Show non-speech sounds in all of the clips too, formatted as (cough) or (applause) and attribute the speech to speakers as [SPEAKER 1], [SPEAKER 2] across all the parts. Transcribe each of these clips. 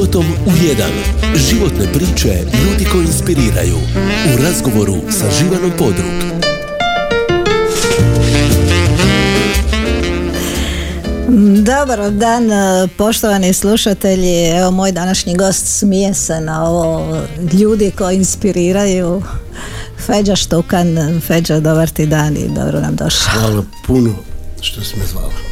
[SPEAKER 1] Životom u jedan. Životne priče ljudi koji inspiriraju. U razgovoru sa Živanom Podrug.
[SPEAKER 2] Dobar dan, poštovani slušatelji. Evo moj današnji gost smije se na ovo ljudi koji inspiriraju. Feđa Štukan, Feđa, dobar ti dan i dobro nam došao.
[SPEAKER 3] Hvala puno što si me zvala.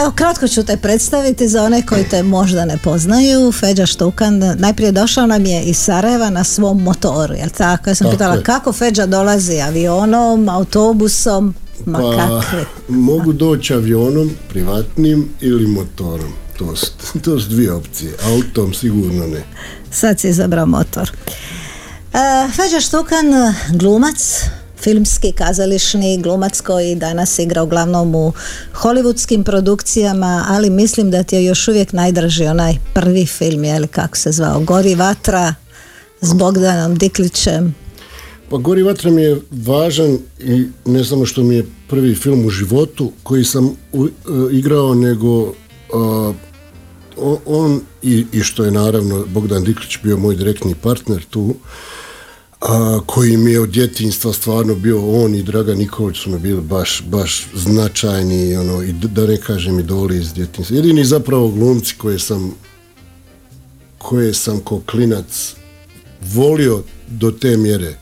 [SPEAKER 2] Evo, kratko ću te predstaviti za one koji te možda ne poznaju. Feđa Štukan, najprije došao nam je iz Sarajeva na svom motoru, jel tako? Ja sam pitala kako Feđa dolazi avionom, autobusom, ma
[SPEAKER 3] pa, mogu doći avionom, privatnim ili motorom. To su, (laughs) to su dvije opcije. Autom sigurno ne.
[SPEAKER 2] Sad si izabrao motor. Uh, Feđa Štukan, glumac, filmski, kazališni glumac koji danas igra uglavnom u hollywoodskim produkcijama, ali mislim da ti je još uvijek najdraži onaj prvi film, je li kako se zvao, Gori vatra s Bogdanom Diklićem.
[SPEAKER 3] Pa Gori vatra mi je važan i ne samo što mi je prvi film u životu koji sam e, igrao, nego on i, i što je naravno Bogdan Diklić bio moj direktni partner tu, a, koji mi je od djetinstva stvarno bio on i Draga Nikolić su mi bili baš, baš značajni ono, i da ne kažem idoli iz djetinstva. Jedini zapravo glumci koje sam koje sam kao klinac volio do te mjere.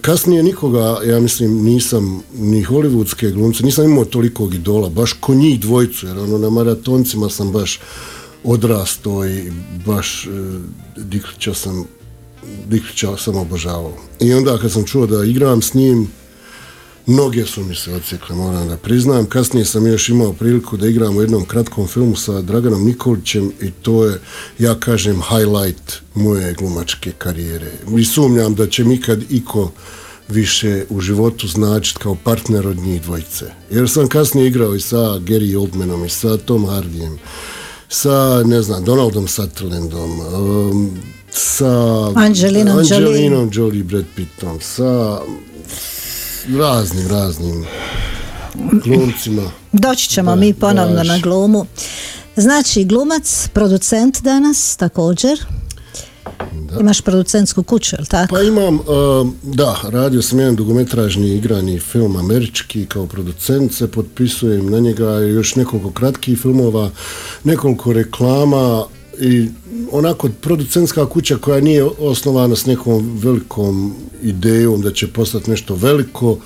[SPEAKER 3] kasnije nikoga, ja mislim, nisam ni hollywoodske glumce, nisam imao toliko idola, baš ko njih dvojcu, jer ono na maratoncima sam baš odrastao i baš e, Diklića sam Diklića sam obožavao. I onda kad sam čuo da igram s njim, noge su mi se odsjekle, moram da priznam. Kasnije sam još imao priliku da igram u jednom kratkom filmu sa Draganom Nikolićem i to je, ja kažem, highlight moje glumačke karijere. I sumnjam da će mi kad iko više u životu značiti kao partner od njih dvojice. Jer sam kasnije igrao i sa Gary Oldmanom i sa Tom Hardijem, sa, ne znam, Donaldom Sutherlandom, um, sa
[SPEAKER 2] Angelinom,
[SPEAKER 3] Angelinom Jolie. Brad Pittom, sa raznim, raznim glumcima.
[SPEAKER 2] Doći ćemo mi ponovno na glumu. Znači, glumac, producent danas također. Da. Imaš producentsku kuću, jel tako?
[SPEAKER 3] Pa imam, uh, da, radio sam jedan dugometražni igrani film američki kao producent, se potpisujem na njega još nekoliko kratkih filmova, nekoliko reklama, i onako producentska kuća koja nije osnovana s nekom velikom idejom da će postati nešto veliko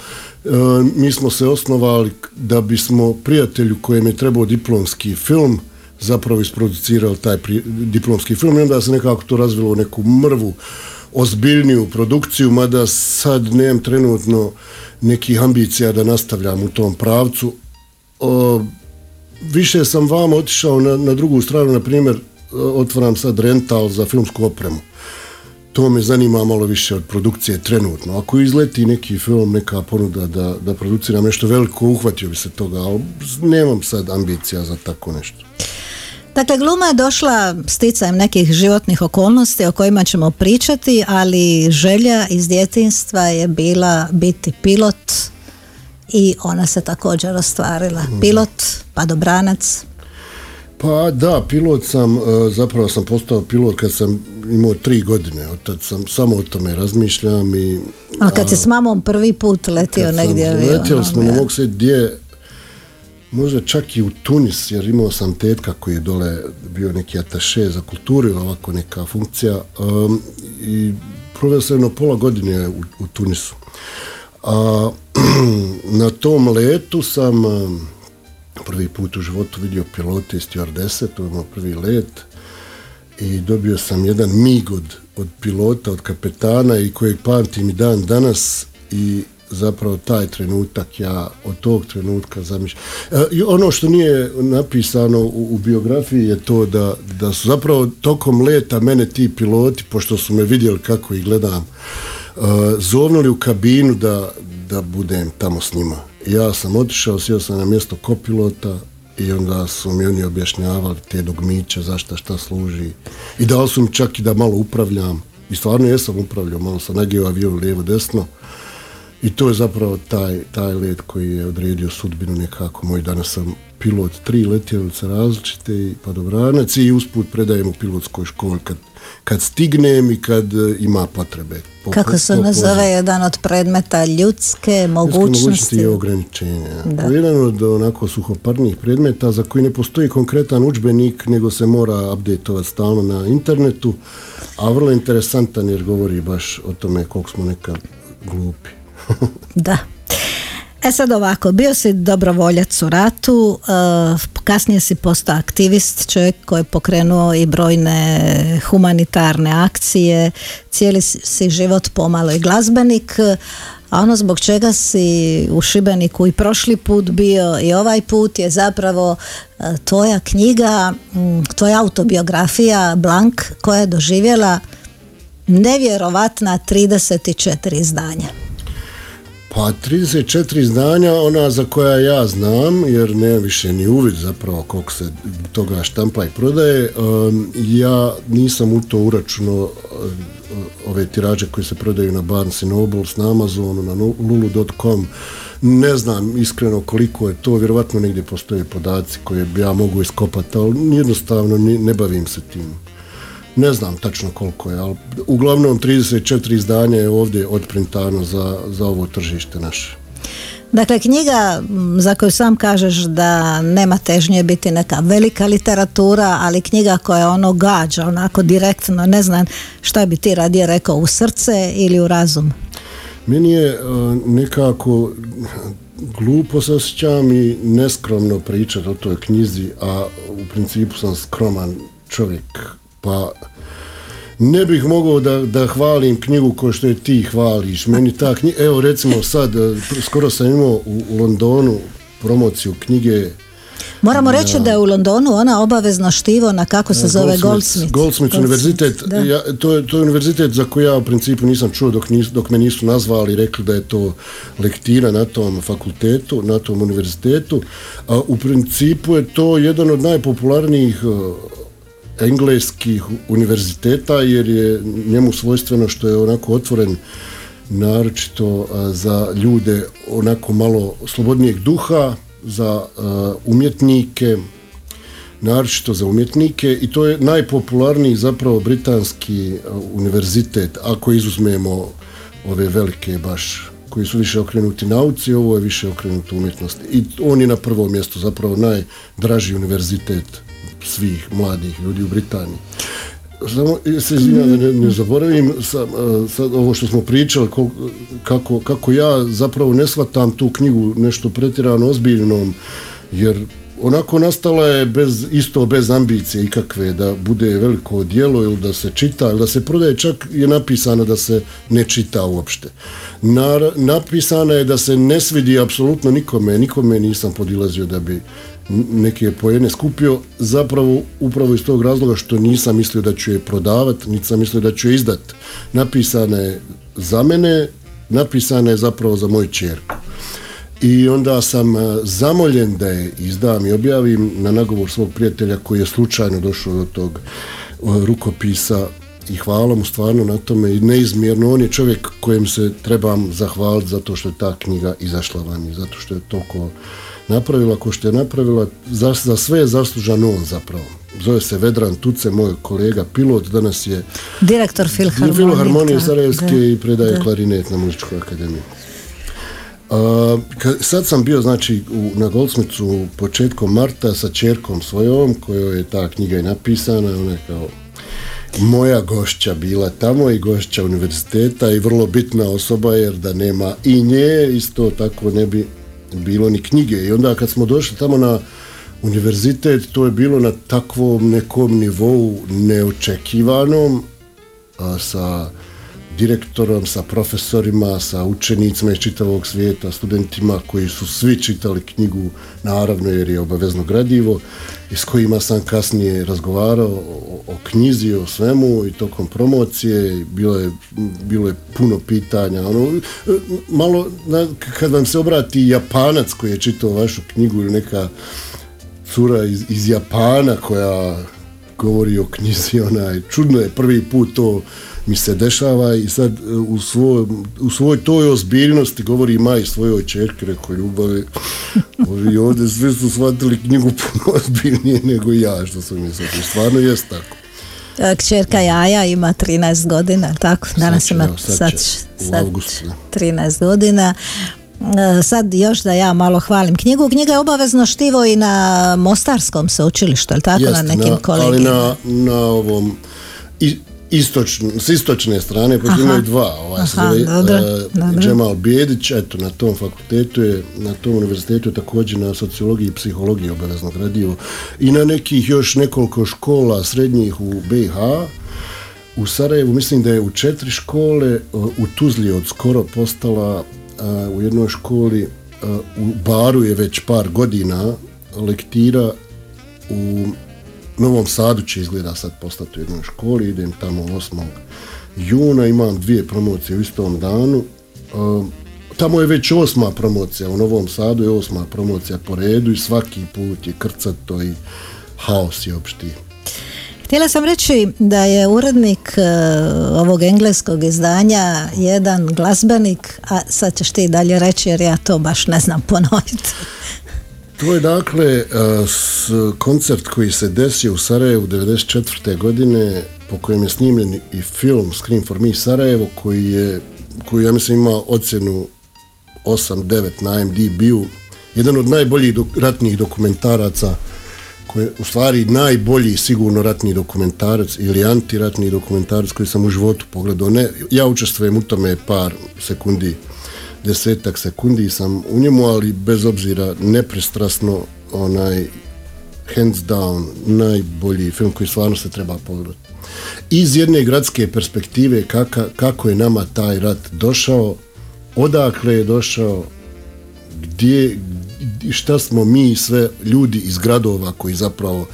[SPEAKER 3] e, mi smo se osnovali da bismo prijatelju kojem je trebao diplomski film zapravo isproducirali taj diplomski film i onda se nekako to razvilo u neku mrvu ozbiljniju produkciju, mada sad nemam trenutno nekih ambicija da nastavljam u tom pravcu. više sam vam otišao na, na drugu stranu, na primjer, otvaram sad rental za filmsku opremu. To me zanima malo više od produkcije trenutno. Ako izleti neki film, neka ponuda da, da produciram nešto veliko, uhvatio bi se toga, ali nemam sad ambicija za tako nešto.
[SPEAKER 2] Dakle, gluma je došla sticajem nekih životnih okolnosti o kojima ćemo pričati, ali želja iz djetinstva je bila biti pilot i ona se također ostvarila. Mhm. Pilot, padobranac,
[SPEAKER 3] pa da, pilot sam, e, zapravo sam postao pilot kad sam imao tri godine, od sam samo o tome razmišljam i...
[SPEAKER 2] A kad si s mamom prvi put letio negdje
[SPEAKER 3] avionom? Letio smo, ne mogu se gdje, možda čak i u Tunis, jer imao sam tetka koji je dole bio neki ataše za kulturu ili ovako neka funkcija um, i proveo sam jedno pola godine u, u Tunisu. A, (clears throat) na tom letu sam prvi put u životu vidio pilote i stewardese, to je moj prvi let. I dobio sam jedan mig od, pilota, od kapetana i kojeg pamtim i dan danas. I zapravo taj trenutak ja od tog trenutka zamišljam. E, ono što nije napisano u, biografiji je to da, da su zapravo tokom leta mene ti piloti, pošto su me vidjeli kako ih gledam, uh, zovnuli u kabinu da, da budem tamo s njima ja sam otišao, sjeo sam na mjesto kopilota i onda su mi oni objašnjavali te dogmiće, zašto šta služi. I dao su mi čak i da malo upravljam. I stvarno jesam upravljao, malo sam nagio avion lijevo desno. I to je zapravo taj, taj let koji je odredio sudbinu nekako moj. Danas sam pilot tri letjelice različite i padobranac i usput predajem u pilotskoj školi kad, kad stignem i kad e, ima potrebe.
[SPEAKER 2] Po, Kako se nazove jedan od predmeta ljudske mogućnosti? mogućnosti
[SPEAKER 3] i ograničenja. Da. Jedan od onako suhoparnih predmeta za koji ne postoji konkretan udžbenik nego se mora updateovati stalno na internetu, a vrlo interesantan jer govori baš o tome koliko smo neka glupi. (laughs)
[SPEAKER 2] da. E sad ovako, bio si dobrovoljac u ratu, uh, kasnije si postao aktivist, čovjek koji je pokrenuo i brojne humanitarne akcije, cijeli si život pomalo i glazbenik, a ono zbog čega si u Šibeniku i prošli put bio i ovaj put je zapravo uh, tvoja knjiga, tvoja autobiografija Blank koja je doživjela nevjerovatna 34 izdanja.
[SPEAKER 3] Pa 34 izdanja, ona za koja ja znam, jer ne više ni uvid zapravo koliko se toga štampa i prodaje, ja nisam u to uračuno uh, ove tirađe koje se prodaju na Barnes Noble, na Amazonu, na lulu.com, ne znam iskreno koliko je to, vjerovatno negdje postoje podaci koje bi ja mogu iskopati, ali jednostavno ne bavim se tim. Ne znam tačno koliko je, ali uglavnom 34 izdanja je ovdje odprintano za, za ovo tržište naše.
[SPEAKER 2] Dakle, knjiga za koju sam kažeš da nema težnje biti neka velika literatura, ali knjiga koja ono gađa, onako direktno, ne znam šta bi ti radije rekao, u srce ili u razum?
[SPEAKER 3] Meni je e, nekako glupo se osjećam i neskromno pričati o toj knjizi, a u principu sam skroman čovjek pa ne bih mogao da, da hvalim knjigu kao što je ti hvališ. Meni ta knjiga, evo recimo sad, e, skoro sam imao u, Londonu promociju knjige
[SPEAKER 2] Moramo reći da je u Londonu ona obavezno štivo na kako se zove Goldsmith.
[SPEAKER 3] Goldsmith, univerzitet, ja, to, je, to je univerzitet za koji ja u principu nisam čuo dok, nis, dok me nisu nazvali i rekli da je to lektira na tom fakultetu, na tom univerzitetu. A u principu je to jedan od najpopularnijih engleskih univerziteta jer je njemu svojstveno što je onako otvoren naročito za ljude onako malo slobodnijeg duha, za umjetnike, naročito za umjetnike i to je najpopularniji zapravo britanski univerzitet ako izuzmemo ove velike baš koji su više okrenuti nauci, ovo je više okrenuto umjetnosti. I on je na prvom mjestu zapravo najdraži univerzitet svih mladih ljudi u Britaniji. Samo se izvinjam da ne, ne zaboravim sa, sad ovo što smo pričali kako, kako ja zapravo ne shvatam tu knjigu nešto pretjerano ozbiljnom jer onako nastala je bez, isto bez ambicije ikakve da bude veliko djelo ili da se čita ili da se prodaje čak je napisano da se ne čita uopšte. napisana je da se ne svidi apsolutno nikome, nikome nisam podilazio da bi neke pojene skupio zapravo upravo iz tog razloga što nisam mislio da ću je prodavat, niti sam mislio da ću je izdat. Napisana je za mene, napisana je zapravo za moju čerku. I onda sam e, zamoljen da je izdam i objavim na nagovor svog prijatelja koji je slučajno došao do tog rukopisa i hvala mu stvarno na tome i neizmjerno on je čovjek kojem se trebam zahvaliti zato što je ta knjiga izašla vani, zato što je toliko napravila ko što je napravila, za, za sve je zaslužan on zapravo. Zove se Vedran Tuce, moj kolega pilot, danas je
[SPEAKER 2] direktor Filharmonije,
[SPEAKER 3] Filharmonije Sarajevske i predaje klarinet na muzičkoj akademiji. sad sam bio znači u, na Goldsmicu početkom marta sa čerkom svojom kojoj je ta knjiga i napisana ona je kao moja gošća bila tamo i gošća univerziteta i vrlo bitna osoba jer da nema i nje isto tako ne bi bilo ni knjige. I onda kad smo došli tamo na univerzitet to je bilo na takvom nekom nivou neočekivanom a, sa direktorom, sa profesorima, sa učenicima iz čitavog svijeta, studentima koji su svi čitali knjigu, naravno jer je obavezno gradivo, i s kojima sam kasnije razgovarao o, o knjizi, o svemu i tokom promocije, bilo je, bilo je puno pitanja. Ono, malo, kad vam se obrati Japanac koji je čitao vašu knjigu ili neka cura iz, iz Japana koja govori o knjizi, onaj, čudno je prvi put to mi se dešava i sad e, u, svoj, u svoj toj ozbiljnosti govori maj svojoj čerke, reko ljubavi, i ovdje svi su shvatili knjigu puno (laughs) ozbiljnije nego ja, što sam mislio, stvarno jest tako.
[SPEAKER 2] Kćerka Jaja ima 13 godina, tako? Danas ima
[SPEAKER 3] sad,
[SPEAKER 2] sad,
[SPEAKER 3] sad,
[SPEAKER 2] 13 godina. E, sad još da ja malo hvalim knjigu. Knjiga je obavezno štivo i na Mostarskom sveučilištu, ali tako na nekim na,
[SPEAKER 3] Ali na, na ovom i, istočn, s istočne strane, pa imaju dva, ovaj Aha, se zove, Džemal Bijedić, eto, na tom fakultetu je, na tom univerzitetu je također na sociologiji i psihologiji obavezno gradio i na nekih još nekoliko škola srednjih u BiH, u Sarajevu mislim da je u četiri škole, u Tuzli od skoro postala u jednoj školi u Baru je već par godina lektira u Novom Sadu će izgleda sad postati u jednoj školi, idem tamo 8. juna, imam dvije promocije u istom danu. Tamo je već osma promocija, u Novom Sadu je osma promocija po redu i svaki put je krcato i haos je opšti.
[SPEAKER 2] Htjela sam reći da je urednik e, ovog engleskog izdanja jedan glazbenik, a sad ćeš ti dalje reći jer ja to baš ne znam ponoviti.
[SPEAKER 3] To je dakle e, koncert koji se desio u Sarajevu 1994. godine po kojem je snimljen i film Scream for Me Sarajevo koji je koji ja mislim ima ocjenu 8-9 na IMDb-u jedan od najboljih ratnih dokumentaraca koji je u stvari najbolji sigurno ratni dokumentarac ili antiratni dokumentarac koji sam u životu pogledao. Ne, ja učestvujem u tome par sekundi, desetak sekundi sam u njemu, ali bez obzira nepristrasno onaj hands down najbolji film koji stvarno se treba pogledati. Iz jedne gradske perspektive kaka, kako je nama taj rat došao, odakle je došao, gdje, šta smo mi sve ljudi iz gradova koji zapravo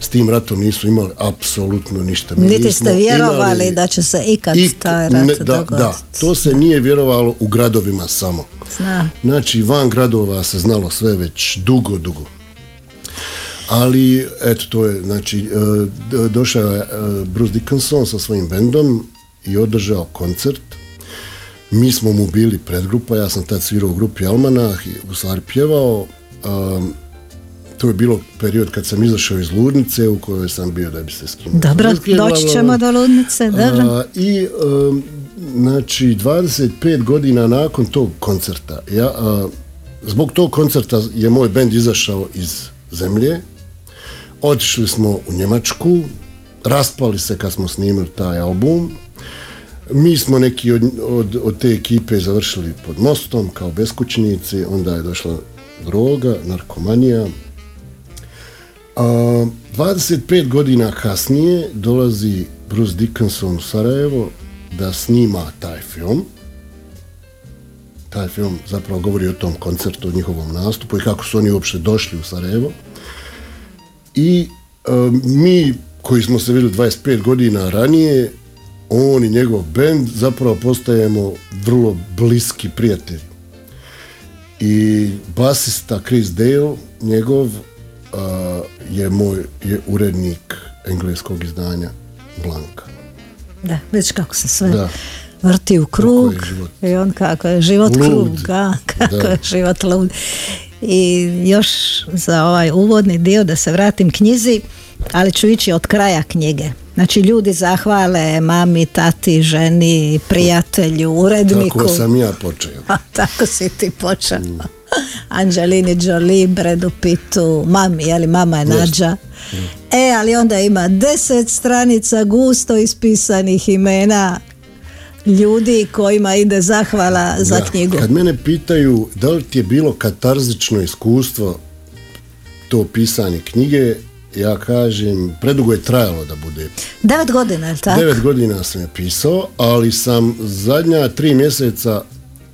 [SPEAKER 3] s tim ratom nisu imali apsolutno ništa.
[SPEAKER 2] Mi Niti ste vjerovali da će se ikad taj rat ne, da,
[SPEAKER 3] da, to se nije vjerovalo u gradovima samo. Zna. Znači, van gradova se znalo sve već dugo, dugo. Ali, eto, to je, znači, e, došao je e, Bruce Dickinson sa svojim bendom i održao koncert mi smo mu bili predgrupa, ja sam tad svirao u grupi Almanah i u stvari pjevao. Um, to je bilo period kad sam izašao iz Ludnice u kojoj sam bio da bi se skinuo.
[SPEAKER 2] Dobro, doći ćemo do Ludnice, dobro.
[SPEAKER 3] I um, znači 25 godina nakon tog koncerta, ja, zbog tog koncerta je moj bend izašao iz zemlje, otišli smo u Njemačku, raspali se kad smo snimili taj album, mi smo neki od, od, te ekipe završili pod mostom kao beskućnici, onda je došla droga, narkomanija. A 25 godina kasnije dolazi Bruce Dickinson u Sarajevo da snima taj film. Taj film zapravo govori o tom koncertu, o njihovom nastupu i kako su oni uopće došli u Sarajevo. I mi koji smo se vidjeli 25 godina ranije on i njegov bend zapravo postajemo vrlo bliski prijatelji. I basista Chris Dale, njegov, je moj je urednik engleskog izdanja Blanka.
[SPEAKER 2] Da, već kako se sve vrti u krug i on kako je život krug, kako je život lud. I još za ovaj uvodni dio da se vratim knjizi, ali ću ići od kraja knjige. Znači ljudi zahvale mami, tati, ženi, prijatelju, uredniku.
[SPEAKER 3] Tako sam ja počeo. (laughs)
[SPEAKER 2] A, tako si ti počeo. Mm. (laughs) Angelini Jolie, Bredu Pitu, mami, ali mama je Nađa. Mm. E, ali onda ima deset stranica gusto ispisanih imena ljudi kojima ide zahvala za knjigu.
[SPEAKER 3] Kad mene pitaju da li ti je bilo katarzično iskustvo to pisanje knjige, ja kažem, predugo je trajalo da bude.
[SPEAKER 2] Devet godina, je tako?
[SPEAKER 3] Devet godina sam je pisao, ali sam zadnja tri mjeseca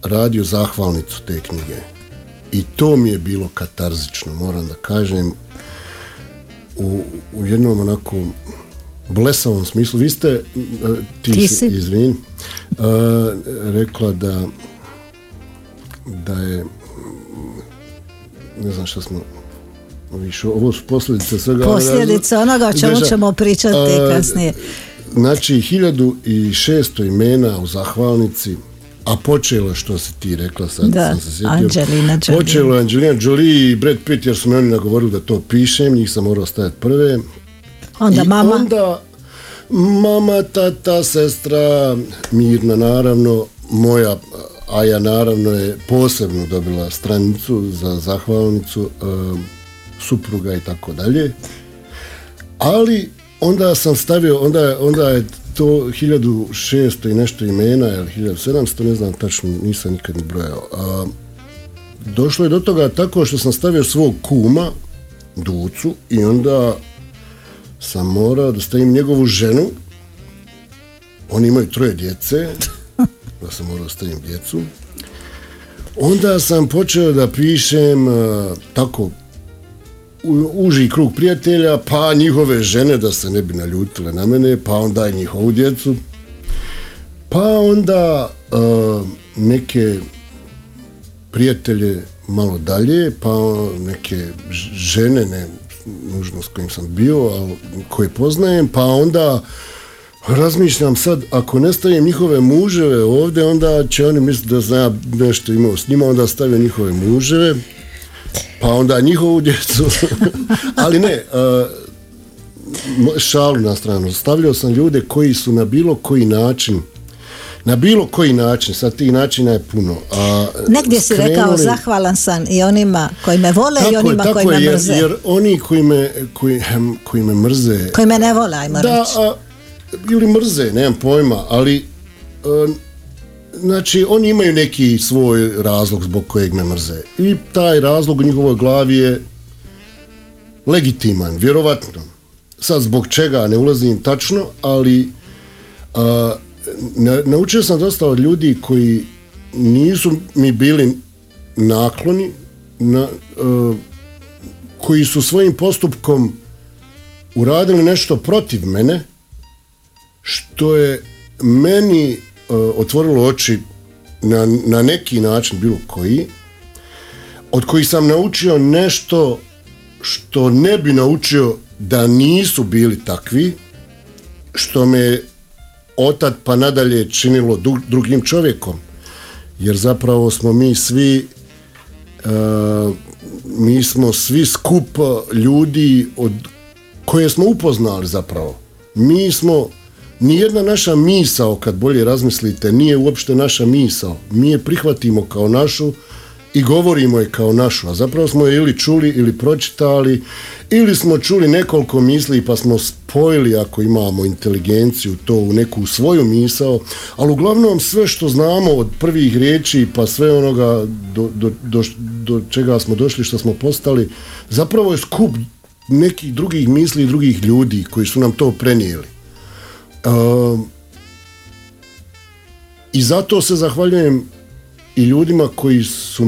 [SPEAKER 3] radio zahvalnicu te knjige. I to mi je bilo katarzično, moram da kažem, u, u jednom onako blesavom smislu. Vi ste, ti, ti si, izvin, rekla da da je ne znam što smo Više, ovo su posljedice svega.
[SPEAKER 2] Posljedice onoga o čemu ćemo pričati kasnije.
[SPEAKER 3] Znači, 1600 imena u zahvalnici, a počelo što si ti rekla sad,
[SPEAKER 2] da,
[SPEAKER 3] sam se sjetio.
[SPEAKER 2] Angelina Jolie.
[SPEAKER 3] Počelo Angelina Jolie i Brad Pitt jer su me oni nagovorili da to pišem, njih sam morao staviti prve.
[SPEAKER 2] Onda
[SPEAKER 3] I
[SPEAKER 2] mama.
[SPEAKER 3] onda mama, tata, sestra, Mirna naravno, moja Aja naravno je posebno dobila stranicu za zahvalnicu, um, supruga i tako dalje. Ali onda sam stavio, onda, onda je to 1600 i nešto imena, ili 1700, ne znam tačno, nisam nikad ni brojao. A, došlo je do toga tako što sam stavio svog kuma, Ducu, i onda sam morao da stavim njegovu ženu, oni imaju troje djece, (laughs) da sam morao da stavim djecu. Onda sam počeo da pišem a, tako uži krug prijatelja, pa njihove žene da se ne bi naljutile na mene, pa onda i njihovu djecu, pa onda a, neke prijatelje malo dalje, pa neke žene, ne nužno s kojim sam bio, ali koje poznajem, pa onda razmišljam sad, ako ne stavim njihove muževe ovdje, onda će oni misliti da ja nešto imao s njima, onda stavio njihove muževe, pa onda njihovu djecu, (laughs) ali ne, mo- šalu na stranu, stavljao sam ljude koji su na bilo koji način na bilo koji način, sad tih načina je puno. A
[SPEAKER 2] Negdje si rekao
[SPEAKER 3] skrenuli-
[SPEAKER 2] zahvalan sam i onima koji me vole i
[SPEAKER 3] Tako je,
[SPEAKER 2] onima
[SPEAKER 3] tako
[SPEAKER 2] koji me
[SPEAKER 3] je, jer,
[SPEAKER 2] mrze.
[SPEAKER 3] jer oni koji me, koji, koji me mrze,
[SPEAKER 2] Koji me ne vole, ajmo
[SPEAKER 3] da,
[SPEAKER 2] reći.
[SPEAKER 3] a, ili mrze, nemam pojma, ali a, znači oni imaju neki svoj razlog zbog kojeg me mrze. I taj razlog u njihovoj glavi je legitiman, vjerovatno. Sad zbog čega ne ulazim tačno, ali a, na- naučio sam dosta od ljudi koji nisu mi bili nakloni, na, a, koji su svojim postupkom uradili nešto protiv mene, što je meni otvorilo oči na, na neki način, bilo koji, od kojih sam naučio nešto što ne bi naučio da nisu bili takvi, što me otad pa nadalje činilo drugim čovjekom. Jer zapravo smo mi svi e, mi smo svi skup ljudi od koje smo upoznali zapravo. Mi smo, nijedna naša misao, kad bolje razmislite, nije uopšte naša misao. Mi je prihvatimo kao našu i govorimo je kao našu, a zapravo smo je ili čuli ili pročitali, ili smo čuli nekoliko misli pa smo spojili ako imamo inteligenciju to u neku svoju misao, ali uglavnom sve što znamo od prvih riječi pa sve onoga do, do, do, do čega smo došli, što smo postali, zapravo je skup nekih drugih misli i drugih ljudi koji su nam to prenijeli. Um, I zato se zahvaljujem i ljudima koji su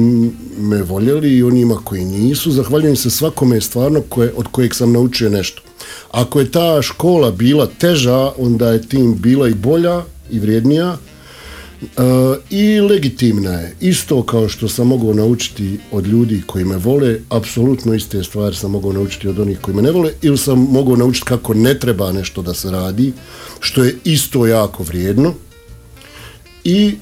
[SPEAKER 3] me voljeli i onima koji nisu. Zahvaljujem se svakome stvarno koje, od kojeg sam naučio nešto. Ako je ta škola bila teža, onda je tim bila i bolja i vrijednija i legitimna je. Isto kao što sam mogao naučiti od ljudi koji me vole, apsolutno iste stvari sam mogao naučiti od onih koji me ne vole ili sam mogao naučiti kako ne treba nešto da se radi, što je isto jako vrijedno i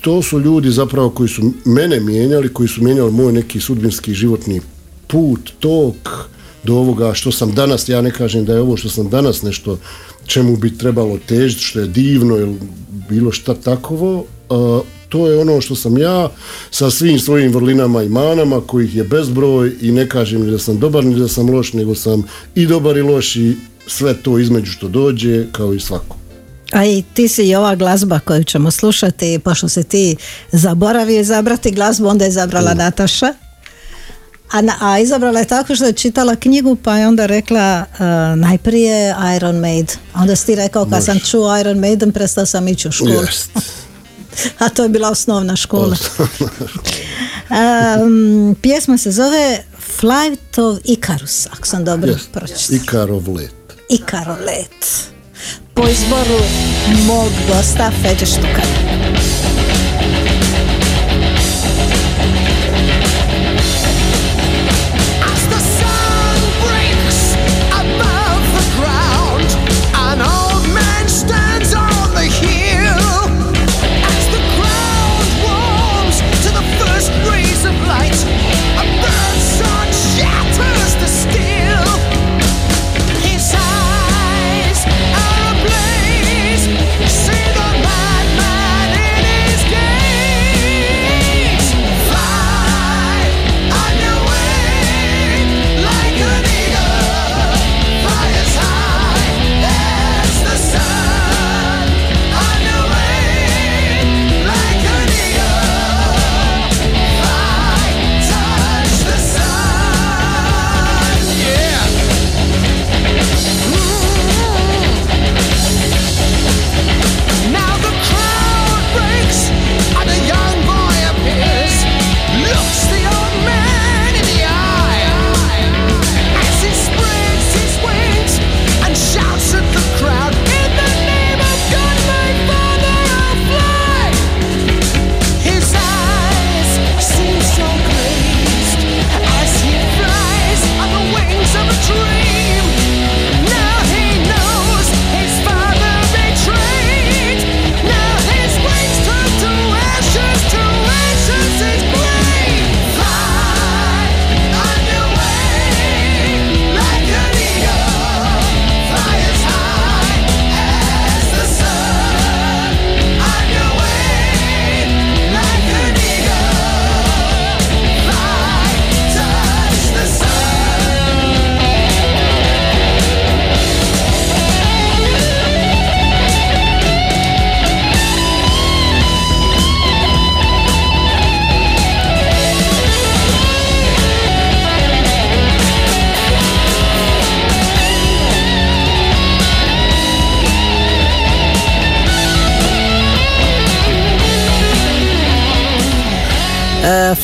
[SPEAKER 3] to su ljudi zapravo koji su mene mijenjali, koji su mijenjali moj neki sudbinski životni put, tok do ovoga što sam danas, ja ne kažem da je ovo što sam danas nešto čemu bi trebalo težiti, što je divno ili bilo šta takovo, to je ono što sam ja sa svim svojim vrlinama i manama kojih je bezbroj i ne kažem ni da sam dobar ni da sam loš, nego sam i dobar i loš i sve to između što dođe kao i svako.
[SPEAKER 2] A i ti si i ova glazba koju ćemo slušati, pošto se ti zaboravio izabrati glazbu, onda je izabrala Nataša. A, na- a izabrala je tako što je čitala knjigu pa je onda rekla uh, najprije Iron Maid. Onda si ti rekao kad sam čuo Iron Maiden prestao sam ići u školu.
[SPEAKER 3] Jest. (laughs)
[SPEAKER 2] A to je bila osnovna škola. Um, (laughs) pjesma se zove Flight of Icarus, ako sam dobro
[SPEAKER 3] Jest.
[SPEAKER 2] pročitala.
[SPEAKER 3] Ikarov let.
[SPEAKER 2] Ikarolet. Po izboru mog gosta Feđe Štukar.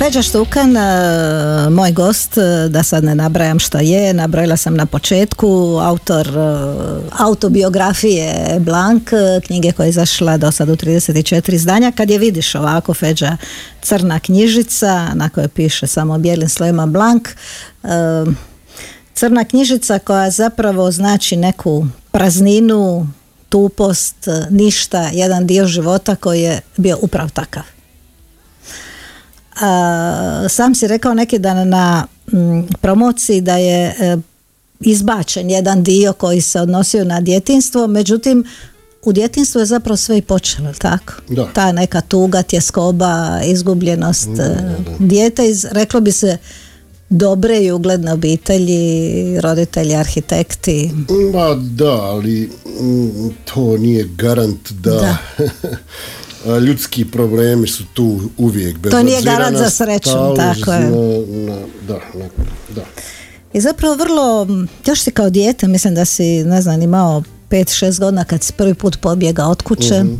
[SPEAKER 2] Feđa Štukan, e, moj gost, e, da sad ne nabrajam što je, nabrojila sam na početku, autor autobiografije Blank, knjige koja je izašla do sad u 34 izdanja. Kad je vidiš ovako, Feđa, crna knjižica na kojoj piše samo bijelim slojima Blank, crna knjižica koja zapravo znači neku prazninu, tupost, ništa, jedan dio života koji je bio upravo takav. A, sam si rekao neki dan na promociji da je e, izbačen jedan dio koji se odnosio na djetinstvo, međutim u djetinstvu je zapravo sve i počelo, tako?
[SPEAKER 3] Da.
[SPEAKER 2] Ta neka tuga, tjeskoba, izgubljenost da, e, dijete iz, reklo bi se, dobre i ugledne obitelji, roditelji, arhitekti.
[SPEAKER 3] Ma da, ali mm, to nije garant da, da. (laughs) ljudski problemi su tu uvijek.
[SPEAKER 2] Bez to nije garant za srećom, tako je.
[SPEAKER 3] da, da.
[SPEAKER 2] I zapravo vrlo, još si kao dijete, mislim da si, ne znam, imao 5-6 godina kad si prvi put pobjega od kuće. Mhm.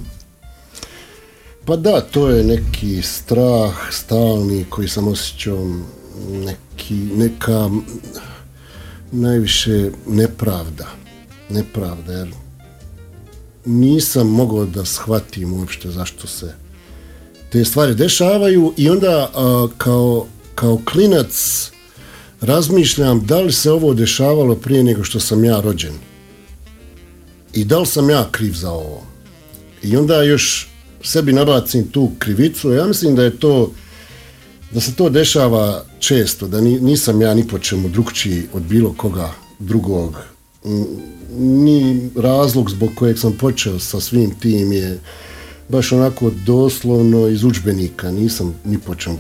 [SPEAKER 3] Pa da, to je neki strah stalni koji sam osjećao neki, neka najviše nepravda. Nepravda, jer nisam mogao da shvatim uopšte zašto se te stvari dešavaju i onda kao, kao klinac razmišljam da li se ovo dešavalo prije nego što sam ja rođen i da li sam ja kriv za ovo i onda još sebi nabacim tu krivicu ja mislim da je to da se to dešava često, da nisam ja ni po čemu drugčiji od bilo koga drugog. Ni razlog zbog kojeg sam počeo sa svim tim je baš onako doslovno iz udžbenika, nisam ni po čemu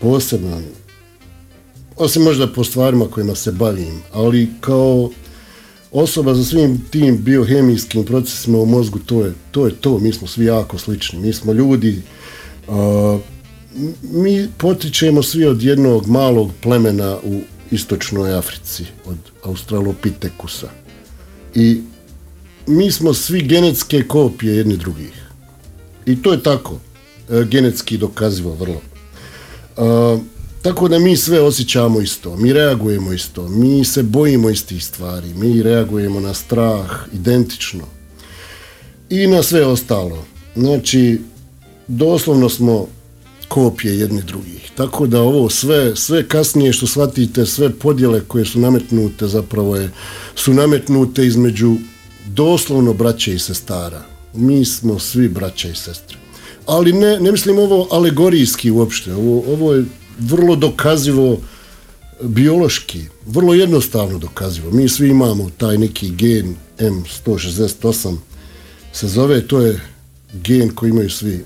[SPEAKER 3] posebno, osim možda po stvarima kojima se bavim, ali kao osoba za svim tim biohemijskim procesima u mozgu, to je to, je to. mi smo svi jako slični, mi smo ljudi, mi potičemo svi od jednog malog plemena u istočnoj Africi, od Australopitekusa. I mi smo svi genetske kopije jedni drugih. I to je tako, e, genetski dokazivo vrlo. E, tako da mi sve osjećamo isto, mi reagujemo isto, mi se bojimo istih stvari, mi reagujemo na strah identično i na sve ostalo. Znači, doslovno smo kopije jedni drugih. Tako da ovo sve, sve kasnije što shvatite, sve podjele koje su nametnute zapravo je, su nametnute između doslovno braće i sestara. Mi smo svi braća i sestre. Ali ne, ne mislim ovo alegorijski uopšte. Ovo, ovo je vrlo dokazivo biološki, vrlo jednostavno dokazivo. Mi svi imamo taj neki gen M168 se zove, to je gen koji imaju svi,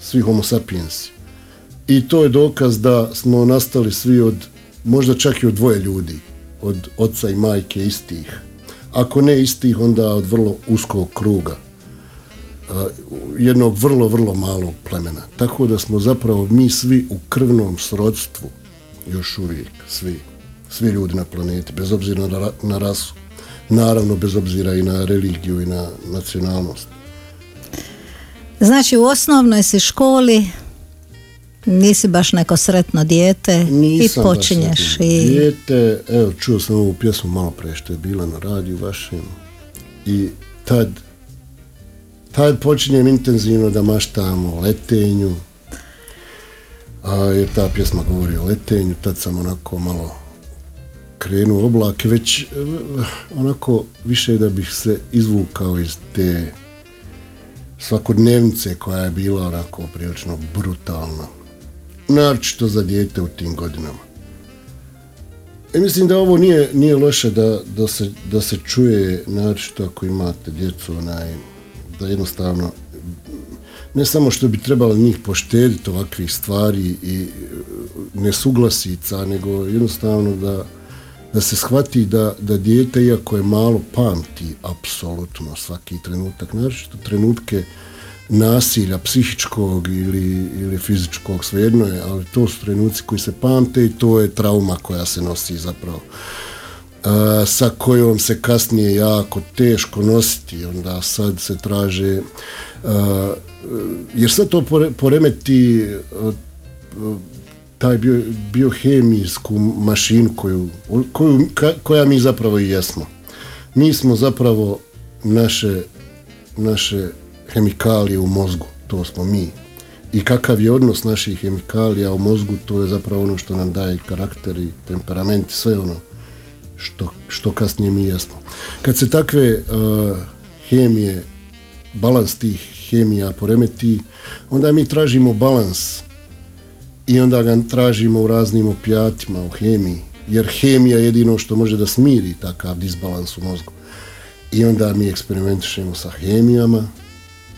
[SPEAKER 3] svi homo sapiensi i to je dokaz da smo nastali svi od, možda čak i od dvoje ljudi, od oca i majke istih. Ako ne istih, onda od vrlo uskog kruga, jednog vrlo, vrlo malog plemena. Tako da smo zapravo mi svi u krvnom srodstvu, još uvijek, svi, svi ljudi na planeti, bez obzira na, rasu, naravno bez obzira i na religiju i na nacionalnost.
[SPEAKER 2] Znači u osnovnoj si školi Nisi baš neko sretno dijete i počinješ
[SPEAKER 3] i... Dijete, evo čuo sam ovu pjesmu malo pre što je bila na radiju vašem i tad tad počinjem intenzivno da maštam o letenju a jer ta pjesma govori o letenju tad sam onako malo krenuo oblake već onako više da bih se izvukao iz te svakodnevnice koja je bila onako prilično brutalna naročito za dijete u tim godinama. I mislim da ovo nije, nije loše da, da, se, da se čuje, naročito ako imate djecu, onaj, da jednostavno ne samo što bi trebalo njih poštediti ovakvih stvari i nesuglasica, nego jednostavno da, da se shvati da, da dijete, iako je malo, pamti apsolutno svaki trenutak, naročito trenutke nasilja psihičkog ili, ili fizičkog, svejedno je, ali to su trenuci koji se pamte i to je trauma koja se nosi zapravo. sa kojom se kasnije jako teško nositi, onda sad se traže, jer sve to poremeti taj bio, biohemijsku mašinu koju, koju, koja mi zapravo i jesmo. Mi smo zapravo naše, naše hemikalije u mozgu, to smo mi. I kakav je odnos naših hemikalija u mozgu, to je zapravo ono što nam daje karakter i temperament, sve ono što, što kasnije mi jesmo. Kad se takve uh, hemije, balans tih hemija poremeti, onda mi tražimo balans i onda ga tražimo u raznim opijatima, u hemiji, jer hemija je jedino što može da smiri takav disbalans u mozgu. I onda mi eksperimentišemo sa hemijama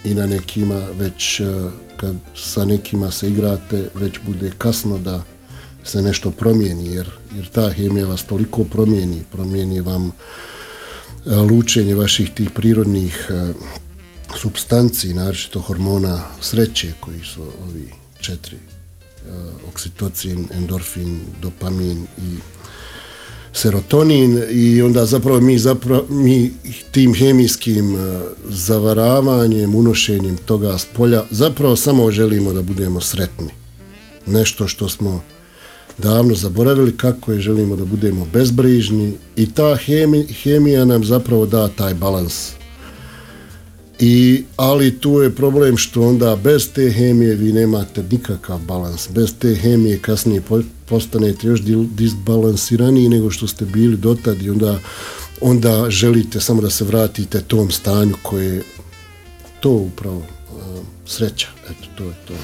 [SPEAKER 3] i na nekima već, uh, kad sa nekima se igrate, već bude kasno da se nešto promijeni, jer, jer ta hemija vas toliko promijeni, promijeni vam e, lučenje vaših tih prirodnih e, substanci, naročito hormona sreće, koji su ovi četiri, e, oksitocin, endorfin, dopamin i serotonin i onda zapravo mi, zapravo, mi tim hemijskim zavaravanjem, unošenjem toga s polja zapravo samo želimo da budemo sretni. Nešto što smo davno zaboravili kako je želimo da budemo bezbrižni i ta hemija nam zapravo da taj balans. I, ali tu je problem što onda bez te hemije vi nemate nikakav balans. Bez te hemije kasnije postanete još disbalansiraniji nego što ste bili dotad i onda, onda želite samo da se vratite tom stanju koje je to upravo uh, sreća. Eto, to je to.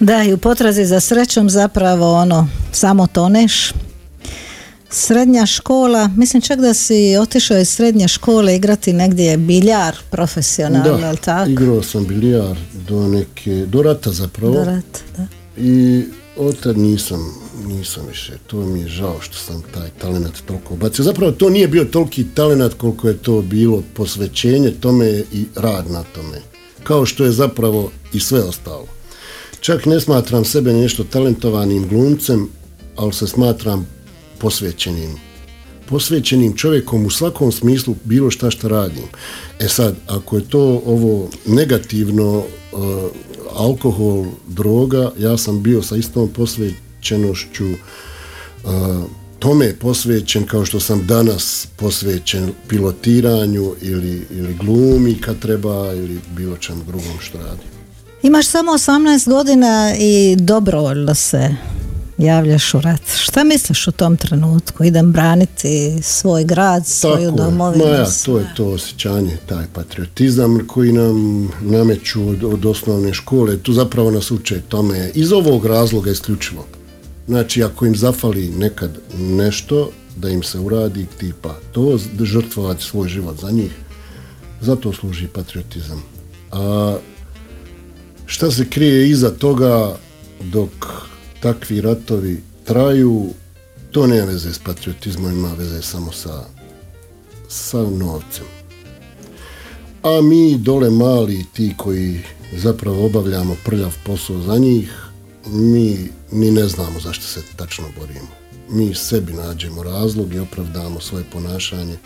[SPEAKER 2] Da, i u potrazi za srećom zapravo ono, samo toneš. Srednja škola, mislim čak da si otišao iz srednje škole igrati negdje biljar profesionalno,
[SPEAKER 3] da,
[SPEAKER 2] tako?
[SPEAKER 3] igrao sam biljar do neke, do rata zapravo.
[SPEAKER 2] Do rata, da.
[SPEAKER 3] I od nisam, nisam više, to mi je žao što sam taj talent toliko bacio. Zapravo to nije bio toliki talent koliko je to bilo posvećenje tome i rad na tome. Kao što je zapravo i sve ostalo. Čak ne smatram sebe nešto talentovanim glumcem, ali se smatram posvećenim. Posvećenim čovjekom u svakom smislu bilo šta što radim. E sad, ako je to ovo negativno uh, alkohol, droga, ja sam bio sa istom posvećenošću uh, tome posvećen kao što sam danas posvećen pilotiranju ili, ili glumi kad treba ili bilo čem drugom što radim.
[SPEAKER 2] Imaš samo 18 godina i dobrovoljno se javljaš u rat. Šta misliš u tom trenutku? Idem braniti svoj grad, svoju Tako, domovinu?
[SPEAKER 3] ja, to je to osjećanje, taj patriotizam koji nam nameću od, od osnovne škole. Tu zapravo nas uče tome iz ovog razloga isključivo. Znači, ako im zafali nekad nešto, da im se uradi tipa to, žrtvovati svoj život za njih, zato služi patriotizam. A Šta se krije iza toga dok takvi ratovi traju, to nema veze s patriotizmom, ima veze samo sa, sa novcem. A mi dole mali, ti koji zapravo obavljamo prljav posao za njih, mi ni ne znamo zašto se tačno borimo. Mi sebi nađemo razlog i opravdamo svoje ponašanje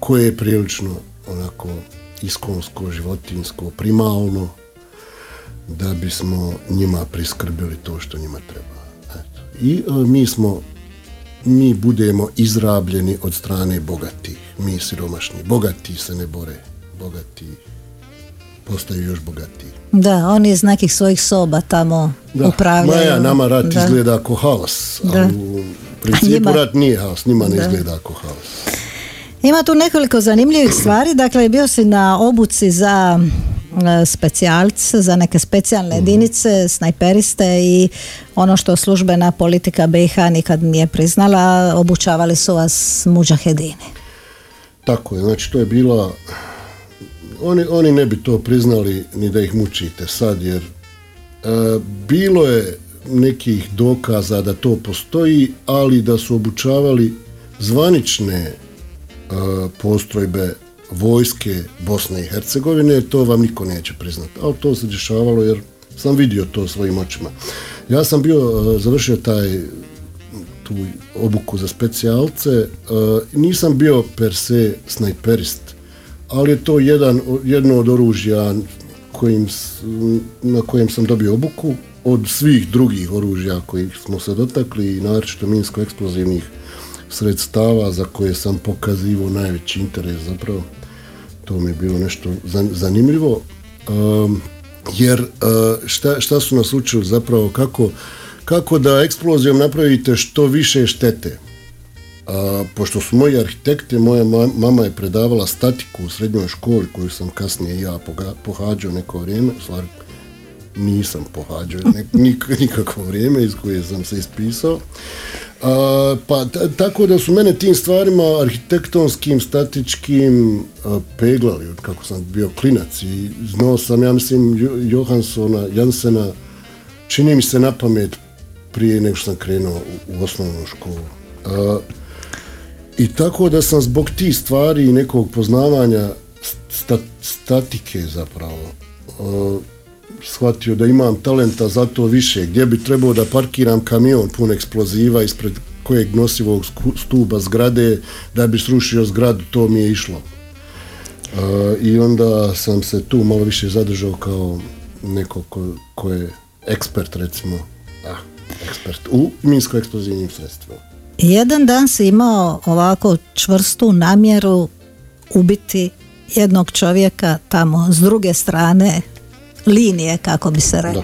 [SPEAKER 3] koje je prilično onako iskonsko, životinsko, primalno, da bismo njima priskrbili to što njima treba. Eto. I e, mi smo, mi budemo izrabljeni od strane bogatih, mi siromašni. Bogati se ne bore, bogati postaju još bogatiji.
[SPEAKER 2] Da, oni iz nekih svojih soba tamo da. upravljaju.
[SPEAKER 3] Maja, nama rat da. izgleda ako haos, ali u principu rat nije haos, njima ne izgleda ako haos.
[SPEAKER 2] Ima tu nekoliko zanimljivih stvari, dakle bio si na obuci za specijalce za neke specijalne mhm. jedinice, snajperiste i ono što službena politika BiH nikad nije priznala, obučavali su vas muđahedini.
[SPEAKER 3] Tako je, znači to je bila oni, oni ne bi to priznali ni da ih mučite sad jer e, bilo je nekih dokaza da to postoji, ali da su obučavali zvanične e, postrojbe vojske Bosne i Hercegovine, to vam niko neće priznati. Ali to se dešavalo jer sam vidio to svojim očima. Ja sam bio, e, završio taj tu obuku za specijalce, e, nisam bio per se snajperist, ali je to jedan, jedno od oružja kojim, na kojem sam dobio obuku od svih drugih oružja kojih smo se dotakli i naročito minsko-eksplozivnih sredstava za koje sam pokazivao najveći interes zapravo. To mi je bilo nešto zanimljivo. Um, jer uh, šta, šta su nas učili zapravo kako, kako da eksplozijom napravite što više štete. A, pošto su moji arhitekti, moja mama je predavala statiku u srednjoj školi koju sam kasnije ja pohađao neko vrijeme, u stvari nisam pohađao (laughs) nikakvo vrijeme iz koje sam se ispisao. A, pa tako da su mene tim stvarima arhitektonskim, statičkim peglali od kako sam bio klinac i znao sam, ja mislim, Johansona, Jansena, čini mi se na pamet prije nego što sam krenuo u, osnovnu školu. I tako da sam zbog tih stvari i nekog poznavanja statike zapravo shvatio da imam talenta za to više, gdje bi trebao da parkiram kamion pun eksploziva ispred kojeg nosivog stuba zgrade da bi srušio zgradu, to mi je išlo. I onda sam se tu malo više zadržao kao neko ko, je ekspert recimo, ah, ekspert u minsko-eksplozivnim sredstvima.
[SPEAKER 2] Jedan dan si imao ovako čvrstu namjeru ubiti jednog čovjeka tamo s druge strane linije, kako bi se reklo.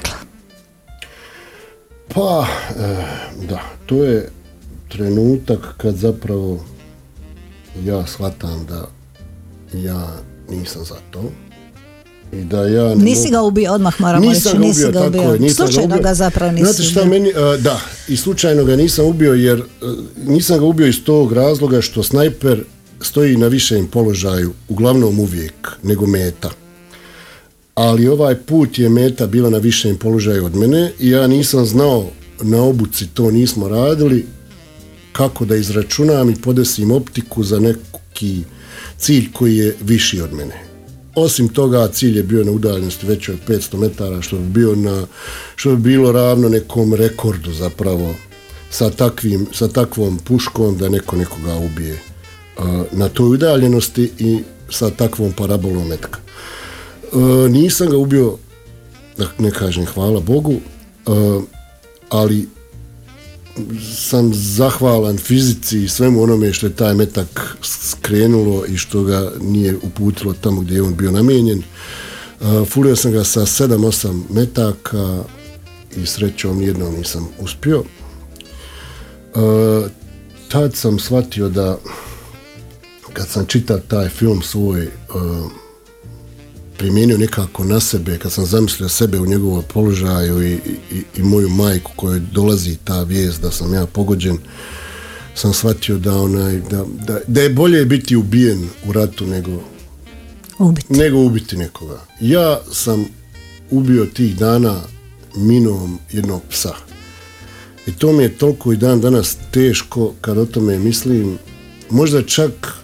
[SPEAKER 3] Pa, eh, da, to je trenutak kad zapravo ja shvatam da ja nisam za to i da ja
[SPEAKER 2] nisi ga ubio odmah moramo
[SPEAKER 3] nisam reći, nisi ga ubio,
[SPEAKER 2] je, slučajno ga, zapravo nisi
[SPEAKER 3] Znate šta meni, da, i slučajno ga nisam ubio jer nisam ga ubio iz tog razloga što snajper stoji na višem položaju, uglavnom uvijek, nego meta. Ali ovaj put je meta bila na višem položaju od mene i ja nisam znao na obuci, to nismo radili, kako da izračunam i podesim optiku za neki cilj koji je viši od mene. Osim toga, cilj je bio na udaljenosti većoj od 500 metara, što bi, bio na, što bi bilo ravno nekom rekordu zapravo sa, takvim, sa takvom puškom da neko nekoga ubije na toj udaljenosti i sa takvom parabolom metka. Nisam ga ubio, ne kažem hvala Bogu, ali sam zahvalan fizici i svemu onome što je taj metak skrenulo i što ga nije uputilo tamo gdje je on bio namijenjen. Uh, fulio sam ga sa 7-8 metaka i srećom nijednom nisam uspio. Tad sam shvatio da kad sam čitao taj film svoj primijenio nekako na sebe, kad sam zamislio sebe u njegovom položaju i, i, i moju majku kojoj dolazi ta vijest da sam ja pogođen, sam shvatio da, onaj, da, da, da je bolje biti ubijen u ratu nego
[SPEAKER 2] ubiti.
[SPEAKER 3] nego ubiti nekoga. Ja sam ubio tih dana minom jednog psa. I to mi je toliko i dan danas teško kad o tome mislim. Možda čak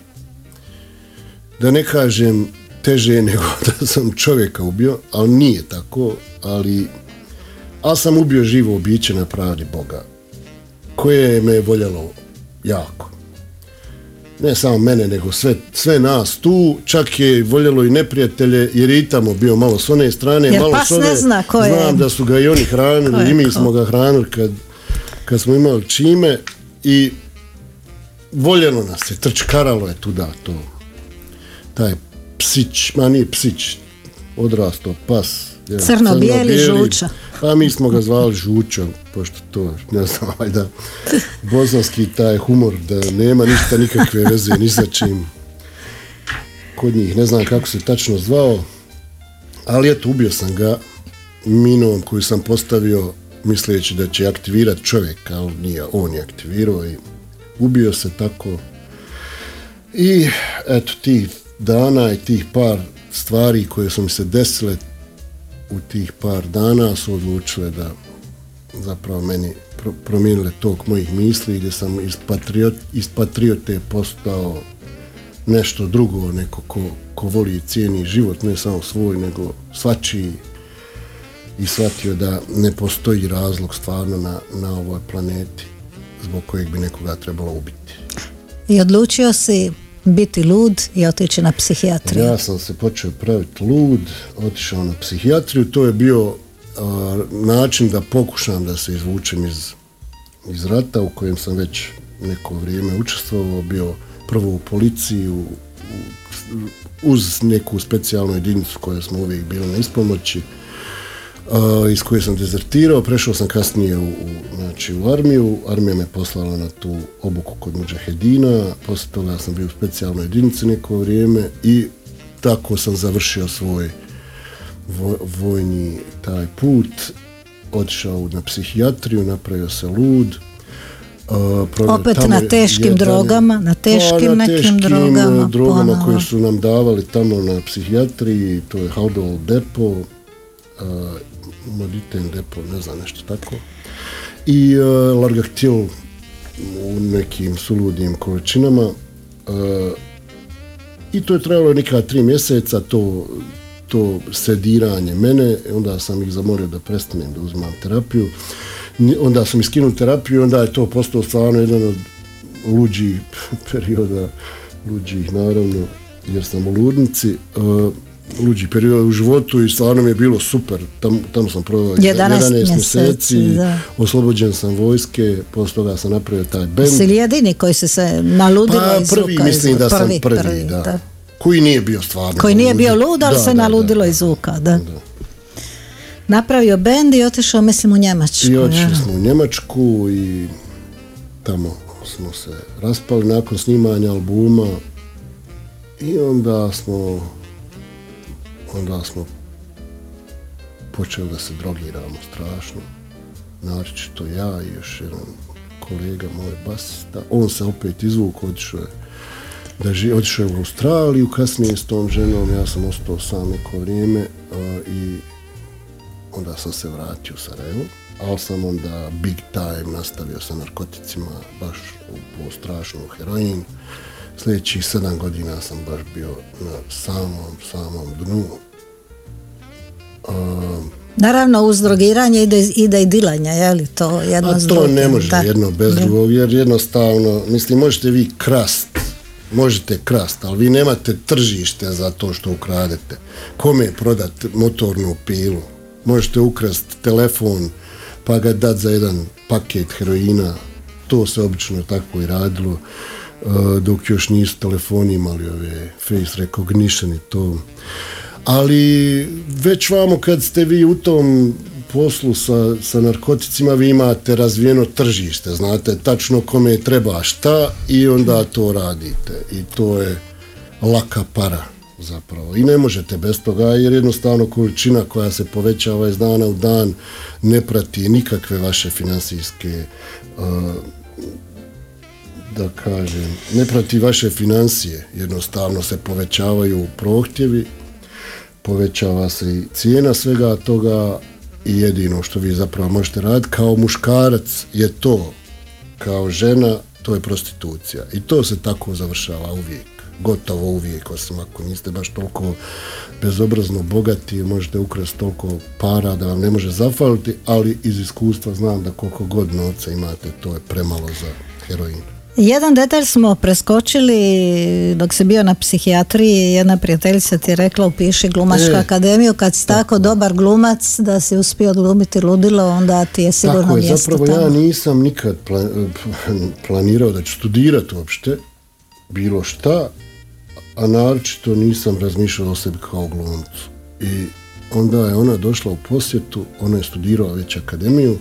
[SPEAKER 3] da ne kažem teže nego (laughs) da sam čovjeka ubio, ali nije tako, ali, ali sam ubio živo biće na pravi Boga, koje me je voljelo jako. Ne samo mene, nego sve, sve nas tu, čak je voljelo i neprijatelje, jer je i tamo bio malo s one strane,
[SPEAKER 2] jer
[SPEAKER 3] malo s
[SPEAKER 2] one, zna ko je.
[SPEAKER 3] znam da su ga i oni hranili, i mi smo ga hranili kad, kad smo imali čime i voljeno nas je, trčkaralo je tuda to. Taj psić, ma nije psić, odrasto pas.
[SPEAKER 2] Crno-bijeli žuča.
[SPEAKER 3] Pa mi smo ga zvali žučom, pošto to, ne znam, valjda, bosanski taj humor, da nema ništa, nikakve veze, ni sa čim. Kod njih, ne znam kako se tačno zvao, ali eto, ubio sam ga minom koju sam postavio misleći da će aktivirati čovjek, ali nije, on je aktivirao i ubio se tako. I eto, ti dana i tih par stvari koje su mi se desile u tih par dana su odlučile da zapravo meni promijenile tok mojih misli gdje sam iz, patriot, iz patriote postao nešto drugo, neko ko, ko voli i cijeni život, ne samo svoj, nego svačiji i shvatio da ne postoji razlog stvarno na, na ovoj planeti zbog kojeg bi nekoga trebalo ubiti.
[SPEAKER 2] I odlučio si biti lud i otići na psihijatriju?
[SPEAKER 3] Ja sam se počeo praviti lud, otišao na psihijatriju, to je bio način da pokušam da se izvučem iz, iz rata u kojem sam već neko vrijeme učestvovao, bio prvo u policiji, u, uz neku specijalnu jedinicu koja smo uvijek bili na ispomoći, iz koje sam dezertirao, prešao sam kasnije u, znači, u armiju, armija me poslala na tu obuku kod Mujahedina, poslije toga sam bio u specijalnoj jedinici neko vrijeme i tako sam završio svoj vojni taj put, otišao na psihijatriju, napravio se lud,
[SPEAKER 2] opet na teškim drogama, na teškim pa, nekim drogama.
[SPEAKER 3] drogama koje su nam davali tamo na psihijatriji, to je Haldol depo, uh, Moditen depo, ne znam, nešto tako. I uh, Largactil u nekim suludim količinama. I to je trajalo neka tri mjeseca, to, to sediranje mene, onda sam ih zamorio da prestanem da uzmam terapiju onda sam iskinuo terapiju onda je to postao stvarno jedan od luđih (laughs) perioda, luđih naravno, jer sam u ludnici, uh, luđi period u životu i stvarno mi je bilo super. Tam, tamo sam proveo 11, mjeseci, oslobođen sam vojske, poslije toga sam napravio taj band.
[SPEAKER 2] Si li jedini koji se se naludilo
[SPEAKER 3] pa, prvi, mislim da sam prvi, da. Koji nije bio stvarno.
[SPEAKER 2] Koji nije bio lud, ali se naludilo iz zvuka, da napravio bend i otišao mislim u Njemačku.
[SPEAKER 3] I otišli smo u Njemačku i tamo smo se raspali nakon snimanja albuma i onda smo onda smo počeli da se drogiramo strašno naročito ja i još jedan kolega moj basista on se opet izvuk otišao je da je otišao u Australiju kasnije s tom ženom ja sam ostao sam neko vrijeme i onda sam se vratio u Sarajevo, ali sam onda big time nastavio sa narkoticima, baš u, strašnu heroin. Sljedećih sedam godina sam baš bio na samom, samom dnu.
[SPEAKER 2] Naravno, uz drogiranje ide, ide i dilanje, je li to jedno
[SPEAKER 3] A to ne može jedno bez drugog, jer jednostavno, mislim, možete vi krast, možete krast, ali vi nemate tržište za to što ukradete. Kome prodati motornu pilu? možete ukrasti telefon pa ga dati za jedan paket heroina, to se obično tako i radilo, uh, dok još nisu telefoni imali ove face recognition i to. Ali već vamo kad ste vi u tom poslu sa, sa narkoticima vi imate razvijeno tržište, znate tačno kome treba šta i onda to radite i to je laka para zapravo. I ne možete bez toga jer jednostavno količina koja se povećava iz dana u dan ne prati nikakve vaše financijske da kažem, ne prati vaše financije, jednostavno se povećavaju prohtjevi, povećava se i cijena svega toga i jedino što vi zapravo možete raditi. Kao muškarac je to, kao žena to je prostitucija. I to se tako završava uvijek. Gotovo uvijek, osim ako niste baš toliko bezobrazno bogati, možete ukrasti toliko para da vam ne može zafaliti, ali iz iskustva znam da koliko god novca imate, to je premalo za heroin.
[SPEAKER 2] Jedan detalj smo preskočili dok si bio na psihijatriji, jedna prijateljica ti je rekla upiši glumačku e, akademiju, kad si tako, dobar glumac da si uspio odglumiti ludilo, onda ti je sigurno tako je,
[SPEAKER 3] Zapravo ja nisam nikad (laughs) planirao da ću studirati uopšte, bilo šta, a naročito nisam razmišljao o sebi kao glumcu. I onda je ona došla u posjetu, ona je studirala već akademiju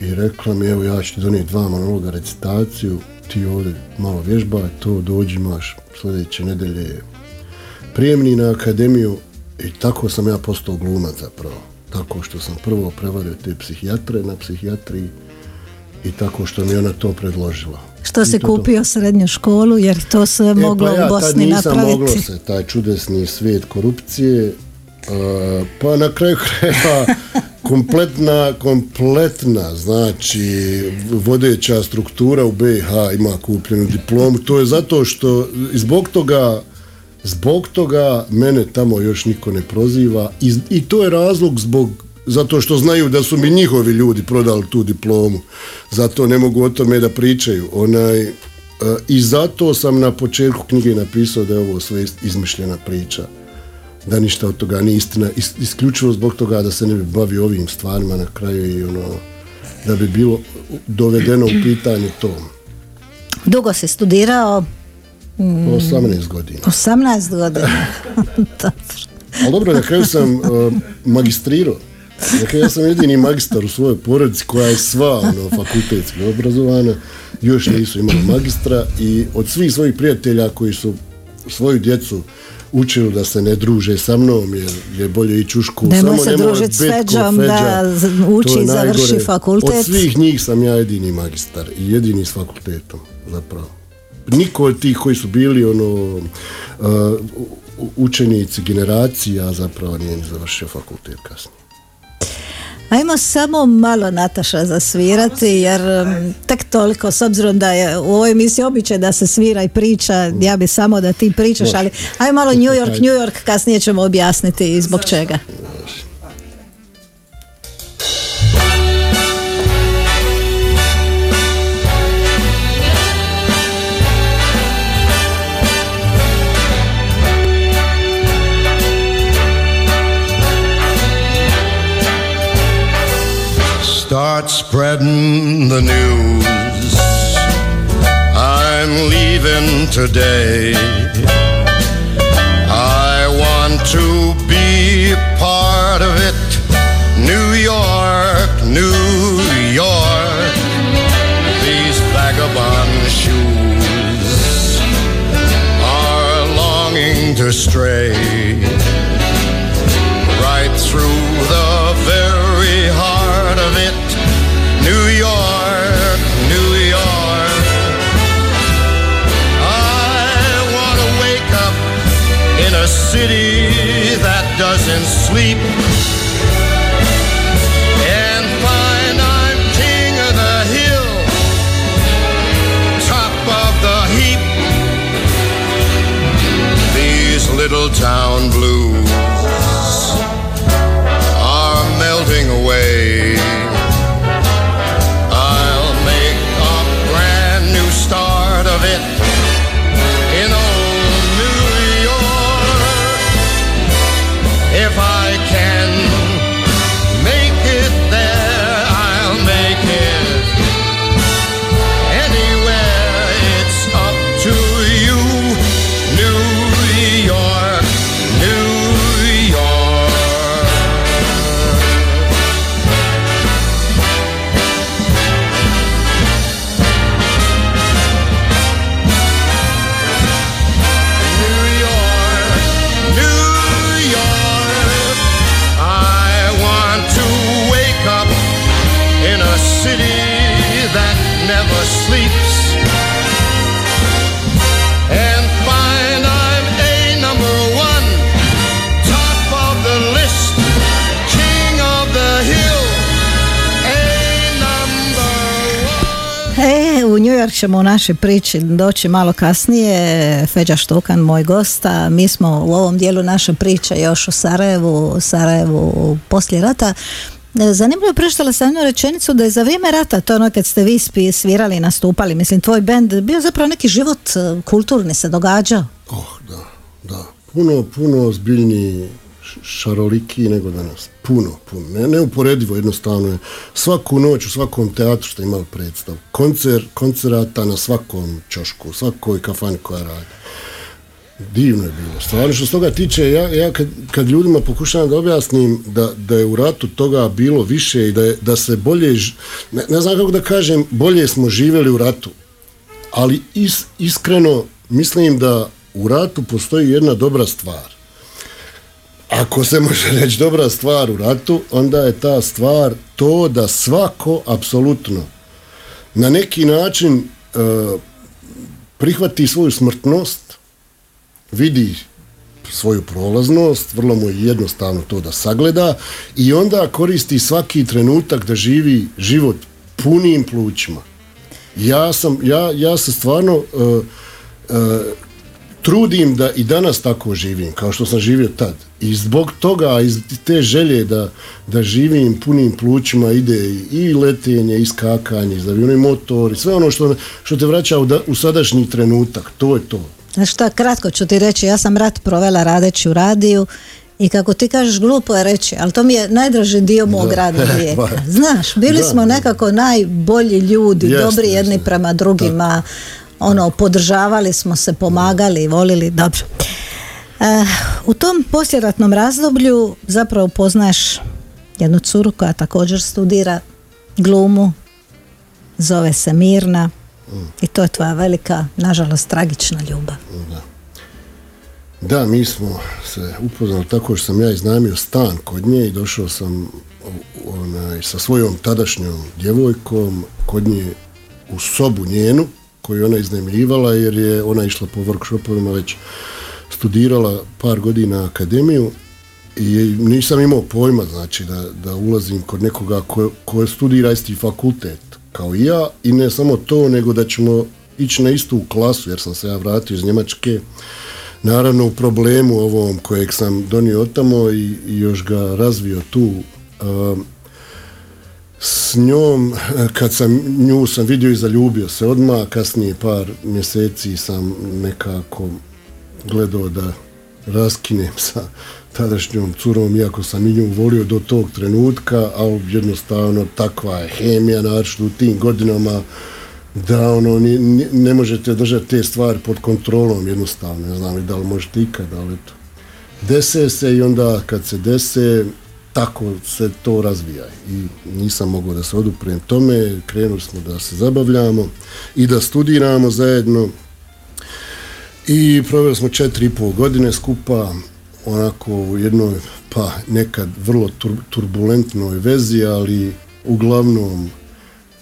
[SPEAKER 3] i rekla mi, evo ja ću ti donijeti dva monologa recitaciju, ti ovdje malo vježbaj, to dođi imaš sljedeće nedelje prijemni na akademiju i tako sam ja postao glumac zapravo. Tako što sam prvo prevario te psihijatre na psihijatriji i tako što mi ona to predložila.
[SPEAKER 2] Što se kupio srednju školu, jer to se e, moglo pa ja, u Bosni
[SPEAKER 3] tad
[SPEAKER 2] nisam
[SPEAKER 3] moglo se, taj čudesni svijet korupcije, pa na kraju krajeva (laughs) kompletna, kompletna, znači vodeća struktura u BiH ima kupljenu diplomu, to je zato što zbog toga zbog toga mene tamo još niko ne proziva i, i to je razlog zbog zato što znaju da su mi njihovi ljudi prodali tu diplomu. Zato ne mogu o tome da pričaju. Onaj, e, I zato sam na početku knjige napisao da je ovo sve izmišljena priča. Da ništa od toga nije istina, isključivo zbog toga da se ne bi bavio ovim stvarima na kraju i ono, da bi bilo dovedeno u pitanje to.
[SPEAKER 2] Dugo si studirao?
[SPEAKER 3] 18 godina.
[SPEAKER 2] 18 godina. (laughs)
[SPEAKER 3] Ali dobro, na kraju sam uh, magistrirao. Dakle, ja sam jedini magistar u svojoj porodici koja je sva ono, fakultetski obrazovana, još nisu imali magistra i od svih svojih prijatelja koji su svoju djecu učili da se ne druže sa mnom jer je bolje ići u školu.
[SPEAKER 2] Nemoj se družiti s Feđom da uči i završi fakultet.
[SPEAKER 3] Od svih njih sam ja jedini magistar i jedini s fakultetom zapravo. Niko od tih koji su bili ono uh, učenici generacija zapravo nije ni završio fakultet kasnije.
[SPEAKER 2] Ajmo samo malo Nataša zasvirati jer tek toliko s obzirom da je u ovoj emisiji običaj da se svira i priča, ja bi samo da ti pričaš, ali ajmo malo New York, New York, kasnije ćemo objasniti zbog čega.
[SPEAKER 4] Spreading the news. I'm leaving today. I want to be part of it. New York, New York. These vagabond shoes are longing to stray sleep York
[SPEAKER 2] ćemo u našoj priči doći malo kasnije. Feđa Štukan, moj gosta. Mi smo u ovom dijelu naše priče još u Sarajevu, Sarajevu poslije rata. E, Zanimljivo je preštala sam jednu rečenicu da je za vrijeme rata, to ono kad ste vi svirali i nastupali, mislim tvoj bend, bio zapravo neki život e, kulturni se događao.
[SPEAKER 3] Oh, da, da. Puno, puno ozbiljniji šaroliki nego danas. Puno, puno. Ne, neuporedivo jednostavno je. Svaku noć u svakom teatru što imali predstav. Koncert, koncerata na svakom čošku, svakoj kafani koja radi. Divno je bilo. Stvarno što se toga tiče, ja, ja kad, kad ljudima pokušavam da objasnim da, da je u ratu toga bilo više i da, je, da se bolje, ne, ne znam kako da kažem, bolje smo živjeli u ratu. Ali is, iskreno mislim da u ratu postoji jedna dobra stvar. Ako se može reći dobra stvar u ratu, onda je ta stvar to da svako apsolutno na neki način e, prihvati svoju smrtnost, vidi svoju prolaznost, vrlo mu je jednostavno to da sagleda i onda koristi svaki trenutak da živi život punim plućima. Ja sam, ja, ja se stvarno uh, uh, trudim da i danas tako živim, kao što sam živio tad. I zbog toga, iz te želje da, da živim punim plućima ide i, letenje, i skakanje, i motor, i sve ono što, što te vraća u, da, u sadašnji trenutak, to je to.
[SPEAKER 2] Znaš šta, kratko ću ti reći, ja sam rat provela radeći u radiju i kako ti kažeš, glupo je reći, ali to mi je najdraži dio mog
[SPEAKER 3] Da.
[SPEAKER 2] radnog (laughs) vijeka. Znaš, bili
[SPEAKER 3] Da,
[SPEAKER 2] smo
[SPEAKER 3] da.
[SPEAKER 2] nekako najbolji ljudi,
[SPEAKER 3] Jeste,
[SPEAKER 2] dobri jedni
[SPEAKER 3] jeste.
[SPEAKER 2] prema drugima, ono, podržavali smo se, pomagali, volili, dobro. E, u tom posljeratnom razdoblju zapravo poznaješ jednu curu koja također studira glumu, zove se Mirna i to je tvoja velika, nažalost, tragična ljubav.
[SPEAKER 3] Da, mi smo se upoznali tako što sam ja iznajmio stan kod nje i došao sam onaj, sa svojom tadašnjom djevojkom kod nje u sobu njenu koju je ona iznajmljivala jer je ona išla po workshopovima već studirala par godina akademiju i nisam imao pojma znači da, da ulazim kod nekoga ko, ko studira isti fakultet kao i ja i ne samo to nego da ćemo ići na istu klasu jer sam se ja vratio iz Njemačke. Naravno u problemu ovom kojeg sam donio tamo i, i još ga razvio tu um, s njom, kad sam nju sam vidio i zaljubio se odmah, kasnije par mjeseci sam nekako gledao da raskinem sa tadašnjom curom, iako sam i nju volio do tog trenutka, ali jednostavno takva je hemija, naročito u tim godinama, da ono, ni- ne možete držati te stvari pod kontrolom jednostavno, ne znam li da li možete ikad, ali eto. Dese se i onda kad se dese, tako se to razvija i nisam mogao da se oduprem tome, krenuli smo da se zabavljamo i da studiramo zajedno i proveli smo četiri i pol godine skupa onako u jednoj pa nekad vrlo tur- turbulentnoj vezi, ali uglavnom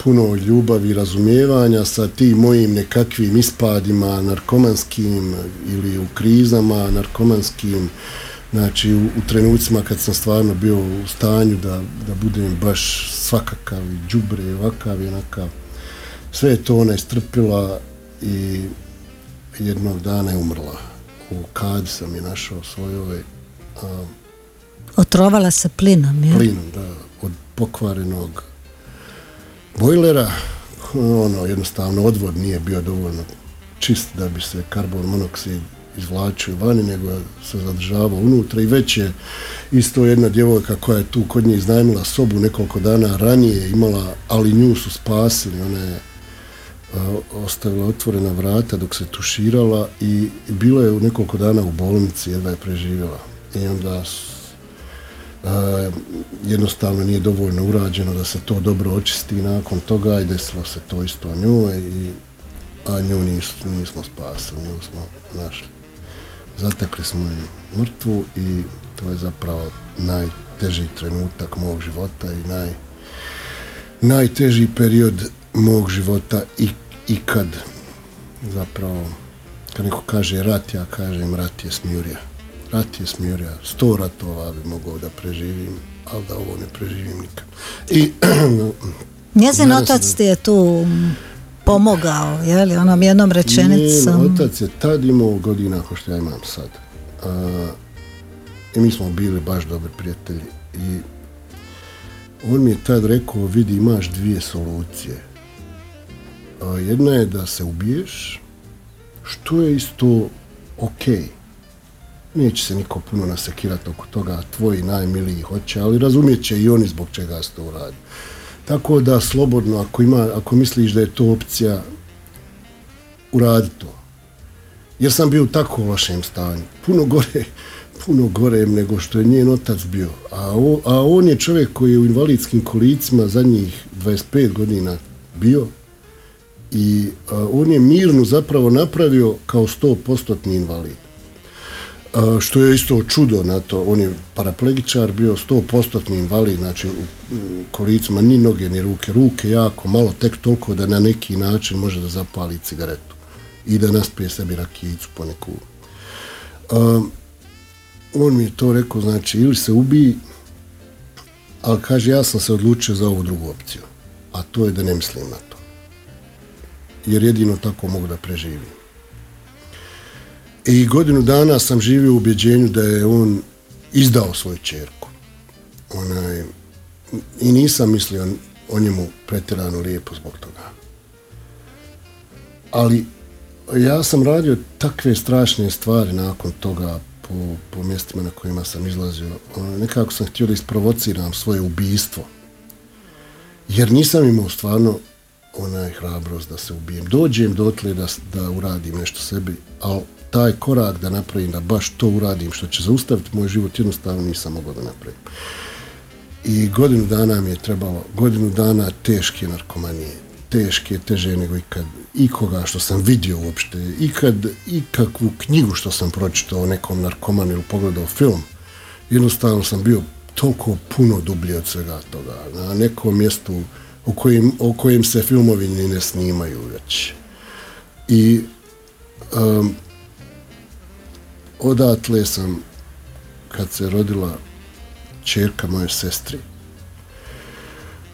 [SPEAKER 3] puno ljubavi i razumijevanja sa tim mojim nekakvim ispadima narkomanskim ili u krizama narkomanskim znači u, u trenucima kad sam stvarno bio u stanju da, da budem baš svakakav i đubre i ovakav i onakav. Sve je to ona istrpila i jednog dana je umrla. U kadi sam je našao svoj ovaj a,
[SPEAKER 2] Otrovala se plinom, jel?
[SPEAKER 3] plinom, da, od pokvarenog bojlera, ono, jednostavno odvod nije bio dovoljno čist da bi se karbon monoksid izvlačio vani, nego se zadržavao unutra. I već je isto jedna djevojka koja je tu kod nje iznajmila sobu nekoliko dana ranije imala, ali nju su spasili, ona je ostavila otvorena vrata dok se tuširala i bila je u nekoliko dana u bolnici, jedva je preživjela. I onda a, jednostavno nije dovoljno urađeno da se to dobro očisti nakon toga i desilo se to isto njoj i a nju nis, nismo spasili, nju smo našli. Zatekli smo ju mrtvu i to je zapravo najteži trenutak mog života i naj, najteži period mog života i, ikad zapravo kad neko kaže rat, ja kažem rat je smjurija. Rat je smjurija. Sto ratova bi mogao da preživim, ali da ovo ne preživim nikad. I (clears throat)
[SPEAKER 2] Njezin otac ti je tu pomogao, je li, onom jednom rečenicom.
[SPEAKER 3] Njen otac je tad imao godina kao što ja imam sad. A, I mi smo bili baš dobri prijatelji. I on mi je tad rekao, vidi imaš dvije solucije. Jedna je da se ubiješ, što je isto ok. Neće se niko puno nasekirati oko toga, tvoji najmiliji hoće, ali razumijet će i oni zbog čega se to uradi. Tako da slobodno, ako, ima, ako misliš da je to opcija, uradi to. Jer sam bio u tako lošem stanju. Puno gore, (laughs) puno gore nego što je njen otac bio. A, a on je čovjek koji je u invalidskim kolicima zadnjih 25 godina bio i on je Mirnu zapravo napravio kao 100% invalid. Što je isto čudo na to, on je paraplegičar, bio 100% invalid, znači u, kolicima ni noge ni ruke, ruke jako malo, tek toliko da na neki način može da zapali cigaretu i da naspije sebi rakijicu po neku. On mi je to rekao, znači ili se ubiji, ali kaže ja sam se odlučio za ovu drugu opciju, a to je da ne mislim na to. Jer jedino tako mogu da preživim. I godinu dana sam živio u ubjeđenju da je on izdao svoju čerku. Onaj, I nisam mislio o njemu pretjerano lijepo zbog toga. Ali ja sam radio takve strašne stvari nakon toga po, po mjestima na kojima sam izlazio. Ono, nekako sam htio da isprovociram svoje ubijstvo. Jer nisam imao stvarno onaj hrabrost da se ubijem. Dođem dotle da, da uradim nešto sebi, ali taj korak da napravim, da baš to uradim, što će zaustaviti moj život, jednostavno nisam mogao da napravim. I godinu dana mi je trebalo, godinu dana teške narkomanije, teške, teže nego ikad, ikoga što sam vidio uopšte, ikad, ikakvu knjigu što sam pročitao o nekom narkomanu ili pogledao film, jednostavno sam bio toliko puno dublji od svega toga, na nekom mjestu u kojim, o kojem se filmovi ni ne snimaju već. I um, odatle sam, kad se rodila čerka moje sestri,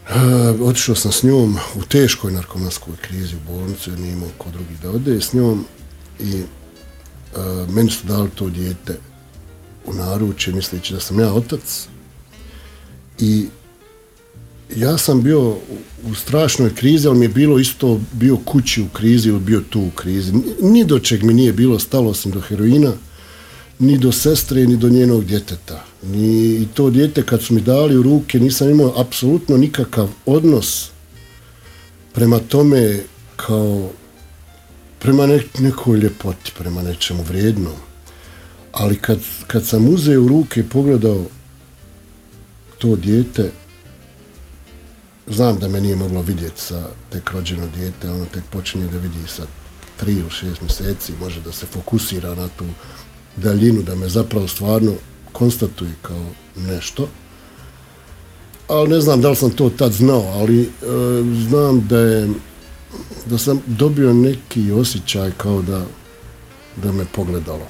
[SPEAKER 3] Uh, otišao sam s njom u teškoj narkomanskoj krizi u bolnicu jer nije imao ko drugi da ode s njom i uh, meni su dali to dijete u naručje misleći da sam ja otac i ja sam bio u, strašnoj krizi, ali mi je bilo isto bio kući u krizi ili bio tu u krizi. Ni do čeg mi nije bilo stalo osim do heroina, ni do sestre, ni do njenog djeteta. Ni, to dijete kad su mi dali u ruke nisam imao apsolutno nikakav odnos prema tome kao prema ne, nekoj ljepoti, prema nečemu vrijednom. Ali kad, kad sam uzeo u ruke i pogledao to dijete, znam da me nije moglo vidjeti sa tek rođeno dijete, ono tek počinje da vidi sa tri ili šest mjeseci, može da se fokusira na tu daljinu, da me zapravo stvarno konstatuje kao nešto. Ali ne znam da li sam to tad znao, ali e, znam da je da sam dobio neki osjećaj kao da da me pogledalo.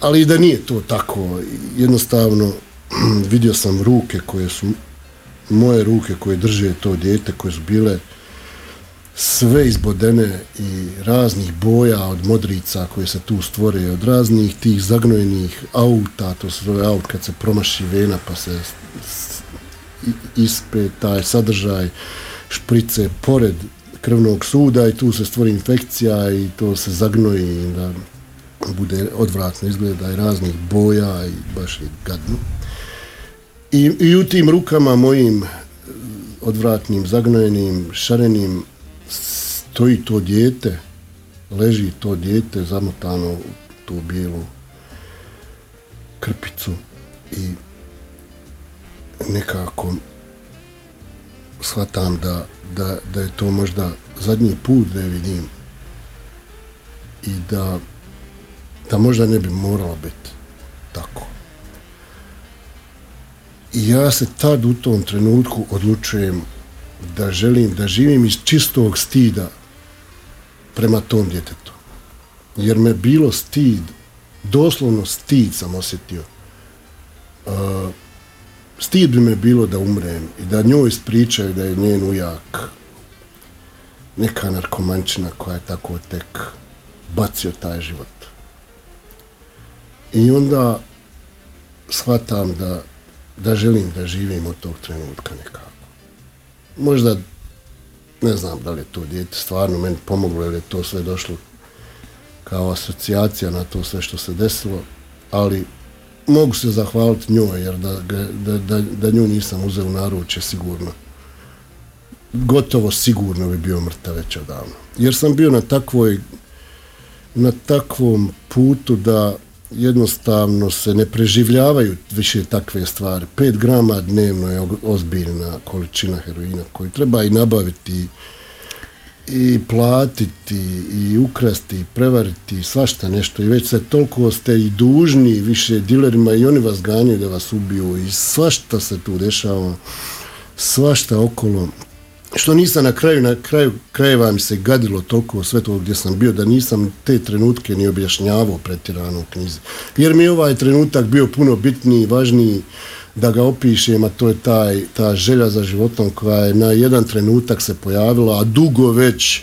[SPEAKER 3] Ali i da nije to tako, jednostavno (clears throat) vidio sam ruke koje su moje ruke koje drže to dijete, koje su bile sve izbodene i raznih boja od modrica koje se tu stvore, od raznih tih zagnojenih auta, to se zove aut kad se promaši vena pa se ispe taj sadržaj šprice pored krvnog suda i tu se stvori infekcija i to se zagnoji da bude odvratno izgleda i raznih boja i baš je gadno. I, I u tim rukama mojim odvratnim, zagnojenim, šarenim stoji to dijete, leži to dijete zamotano u tu bijelu krpicu i nekako shvatam da, da, da je to možda zadnji put da je vidim i da, da možda ne bi moralo biti tako. I ja se tad u tom trenutku odlučujem da želim da živim iz čistog stida prema tom djetetu. Jer me bilo stid, doslovno stid sam osjetio. Stid bi me bilo da umrem i da njoj ispričaju da je njen ujak neka narkomančina koja je tako tek bacio taj život. I onda shvatam da, da želim da živim od tog trenutka nekako možda ne znam da li je to dijete stvarno meni pomoglo ili je to sve došlo kao asocijacija na to sve što se desilo, ali mogu se zahvaliti njoj jer da, da, da, da nju nisam uzeo u naručje sigurno. Gotovo sigurno bi bio mrtav već odavno. Jer sam bio na takvoj na takvom putu da jednostavno se ne preživljavaju više takve stvari. 5 grama dnevno je ozbiljna količina heroina koju treba i nabaviti i platiti i ukrasti i prevariti svašta nešto i već se toliko ste i dužni više dilerima i oni vas ganjaju da vas ubiju i svašta se tu dešava svašta okolo što nisam na kraju, na kraju krajeva mi se gadilo toliko sve to gdje sam bio, da nisam te trenutke ni objašnjavao pretjerano u knjizi. Jer mi je ovaj trenutak bio puno bitniji, važniji da ga opišem, a to je taj, ta želja za životom koja je na jedan trenutak se pojavila, a dugo već